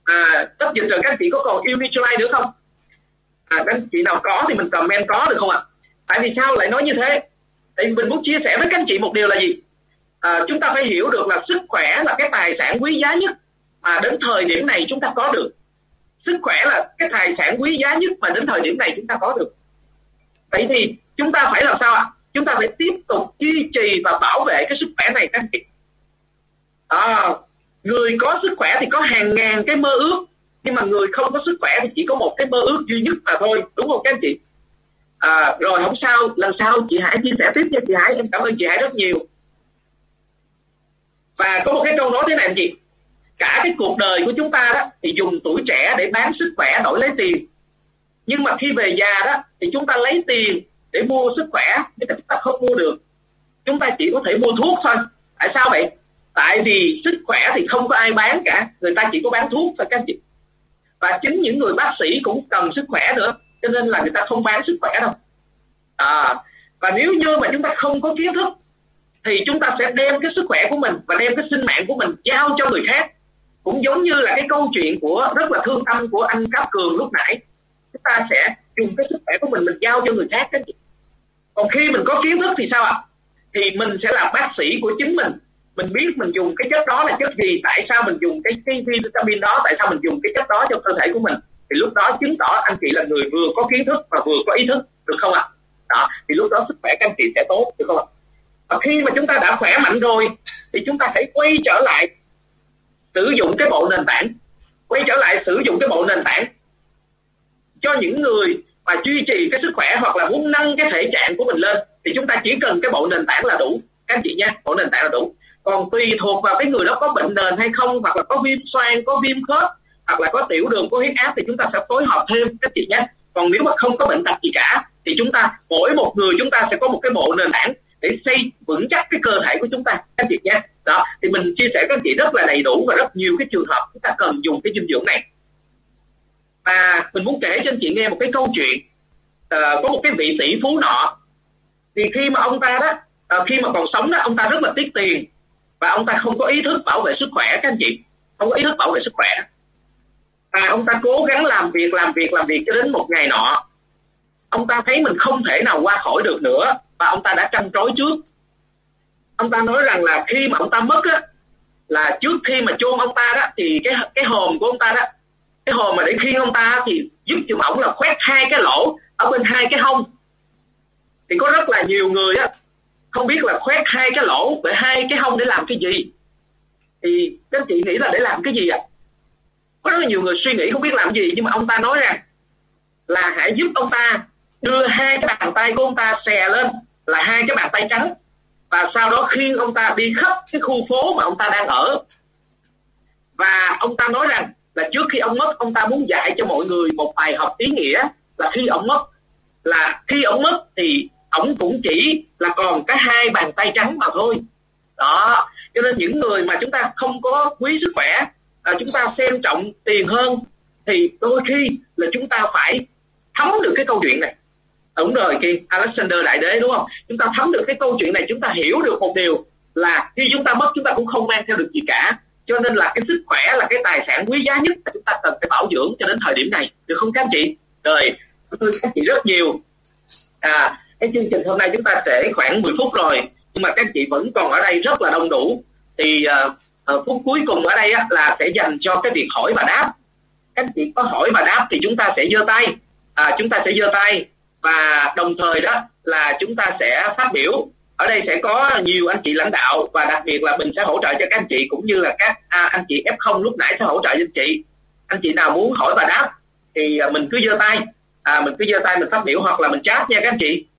À hết dịch rồi các anh chị có còn yêu Nutrilite nữa không? À các anh chị nào có thì mình comment có được không ạ? Tại vì sao lại nói như thế? Thì mình muốn chia sẻ với các anh chị một điều là gì? À, chúng ta phải hiểu được là sức khỏe là cái tài sản quý giá nhất mà đến thời điểm này chúng ta có được sức khỏe là cái tài sản quý giá nhất mà đến thời điểm này chúng ta có được. Vậy thì chúng ta phải làm sao ạ? Chúng ta phải tiếp tục duy trì và bảo vệ cái sức khỏe này các anh chị à, người có sức khỏe thì có hàng ngàn cái mơ ước nhưng mà người không có sức khỏe thì chỉ có một cái mơ ước duy nhất mà thôi đúng không các anh chị? À, rồi không sao lần sau chị Hải chia sẻ tiếp cho chị Hải em cảm ơn chị Hải rất nhiều. Và có một cái câu nói thế này anh chị cả cái cuộc đời của chúng ta đó thì dùng tuổi trẻ để bán sức khỏe đổi lấy tiền. Nhưng mà khi về già đó thì chúng ta lấy tiền để mua sức khỏe nhưng mà chúng ta không mua được. Chúng ta chỉ có thể mua thuốc thôi. Tại sao vậy? Tại vì sức khỏe thì không có ai bán cả. Người ta chỉ có bán thuốc thôi các anh chị. Và chính những người bác sĩ cũng cần sức khỏe nữa cho nên là người ta không bán sức khỏe đâu. À, và nếu như mà chúng ta không có kiến thức thì chúng ta sẽ đem cái sức khỏe của mình và đem cái sinh mạng của mình giao cho người khác cũng giống như là cái câu chuyện của rất là thương tâm của anh Cáp Cường lúc nãy. Chúng ta sẽ dùng cái sức khỏe của mình mình giao cho người khác cái còn khi mình có kiến thức thì sao ạ? Thì mình sẽ là bác sĩ của chính mình. Mình biết mình dùng cái chất đó là chất gì, tại sao mình dùng cái cái vitamin đó, tại sao mình dùng cái chất đó cho cơ thể của mình. Thì lúc đó chứng tỏ anh chị là người vừa có kiến thức và vừa có ý thức, được không ạ? Đó, thì lúc đó sức khỏe các anh chị sẽ tốt, được không ạ? Và khi mà chúng ta đã khỏe mạnh rồi, thì chúng ta hãy quay trở lại sử dụng cái bộ nền tảng, quay trở lại sử dụng cái bộ nền tảng cho những người mà duy trì cái sức khỏe hoặc là muốn nâng cái thể trạng của mình lên, thì chúng ta chỉ cần cái bộ nền tảng là đủ. Các anh chị nha bộ nền tảng là đủ. Còn tùy thuộc vào cái người đó có bệnh nền hay không, hoặc là có viêm xoang, có viêm khớp, hoặc là có tiểu đường, có huyết áp, thì chúng ta sẽ phối hợp thêm, các chị nhé. Còn nếu mà không có bệnh tật gì cả, thì chúng ta, mỗi một người chúng ta sẽ có một cái bộ nền tảng để xây vững chắc cái cơ thể của chúng ta, các chị nha đó thì mình chia sẻ các anh chị rất là đầy đủ và rất nhiều cái trường hợp chúng ta cần dùng cái dinh dưỡng này. Và mình muốn kể cho anh chị nghe một cái câu chuyện. Uh, có một cái vị tỷ phú nọ. Thì khi mà ông ta đó uh, khi mà còn sống đó ông ta rất là tiếc tiền. Và ông ta không có ý thức bảo vệ sức khỏe các anh chị. Không có ý thức bảo vệ sức khỏe. Và ông ta cố gắng làm việc làm việc làm việc cho đến một ngày nọ. Ông ta thấy mình không thể nào qua khỏi được nữa. Và ông ta đã trăn trối trước ông ta nói rằng là khi mà ông ta mất á, là trước khi mà chôn ông ta đó, thì cái cái hồn của ông ta đó, cái hồn mà để khiêng ông ta thì giúp cho ổng là khoét hai cái lỗ ở bên hai cái hông. Thì có rất là nhiều người á, không biết là khoét hai cái lỗ để hai cái hông để làm cái gì. Thì các chị nghĩ là để làm cái gì ạ? À? có rất là nhiều người suy nghĩ không biết làm gì, nhưng mà ông ta nói rằng là hãy giúp ông ta đưa hai cái bàn tay của ông ta xè lên là hai cái bàn tay trắng và sau đó khi ông ta đi khắp cái khu phố mà ông ta đang ở và ông ta nói rằng là trước khi ông mất ông ta muốn dạy cho mọi người một bài học ý nghĩa là khi ông mất. Là khi ông mất thì ông cũng chỉ là còn cái hai bàn tay trắng mà thôi. Đó cho nên những người mà chúng ta không có quý sức khỏe à, chúng ta xem trọng tiền hơn thì đôi khi là chúng ta phải thấm được cái câu chuyện này đúng rồi kia Alexander đại đế đúng không? Chúng ta thấm được cái câu chuyện này chúng ta hiểu được một điều là khi chúng ta mất chúng ta cũng không mang theo được gì cả. Cho nên là cái sức khỏe là cái tài sản quý giá nhất mà chúng ta cần phải bảo dưỡng cho đến thời điểm này. Được không các anh chị? Rồi tôi các chị rất nhiều. À cái chương trình hôm nay chúng ta sẽ khoảng 10 phút rồi nhưng mà các chị vẫn còn ở đây rất là đông đủ. Thì uh, phút cuối cùng ở đây á, là sẽ dành cho cái việc hỏi và đáp. Các chị có hỏi và đáp thì chúng ta sẽ giơ tay. À, chúng ta sẽ giơ tay và đồng thời đó là chúng ta sẽ phát biểu. Ở đây sẽ có nhiều anh chị lãnh đạo và đặc biệt là mình sẽ hỗ trợ cho các anh chị cũng như là các à, anh chị F0 lúc nãy sẽ hỗ trợ cho anh chị. Anh chị nào muốn hỏi và đáp thì à, mình cứ giơ tay. À, mình cứ giơ tay mình phát biểu hoặc là mình chat nha các anh chị.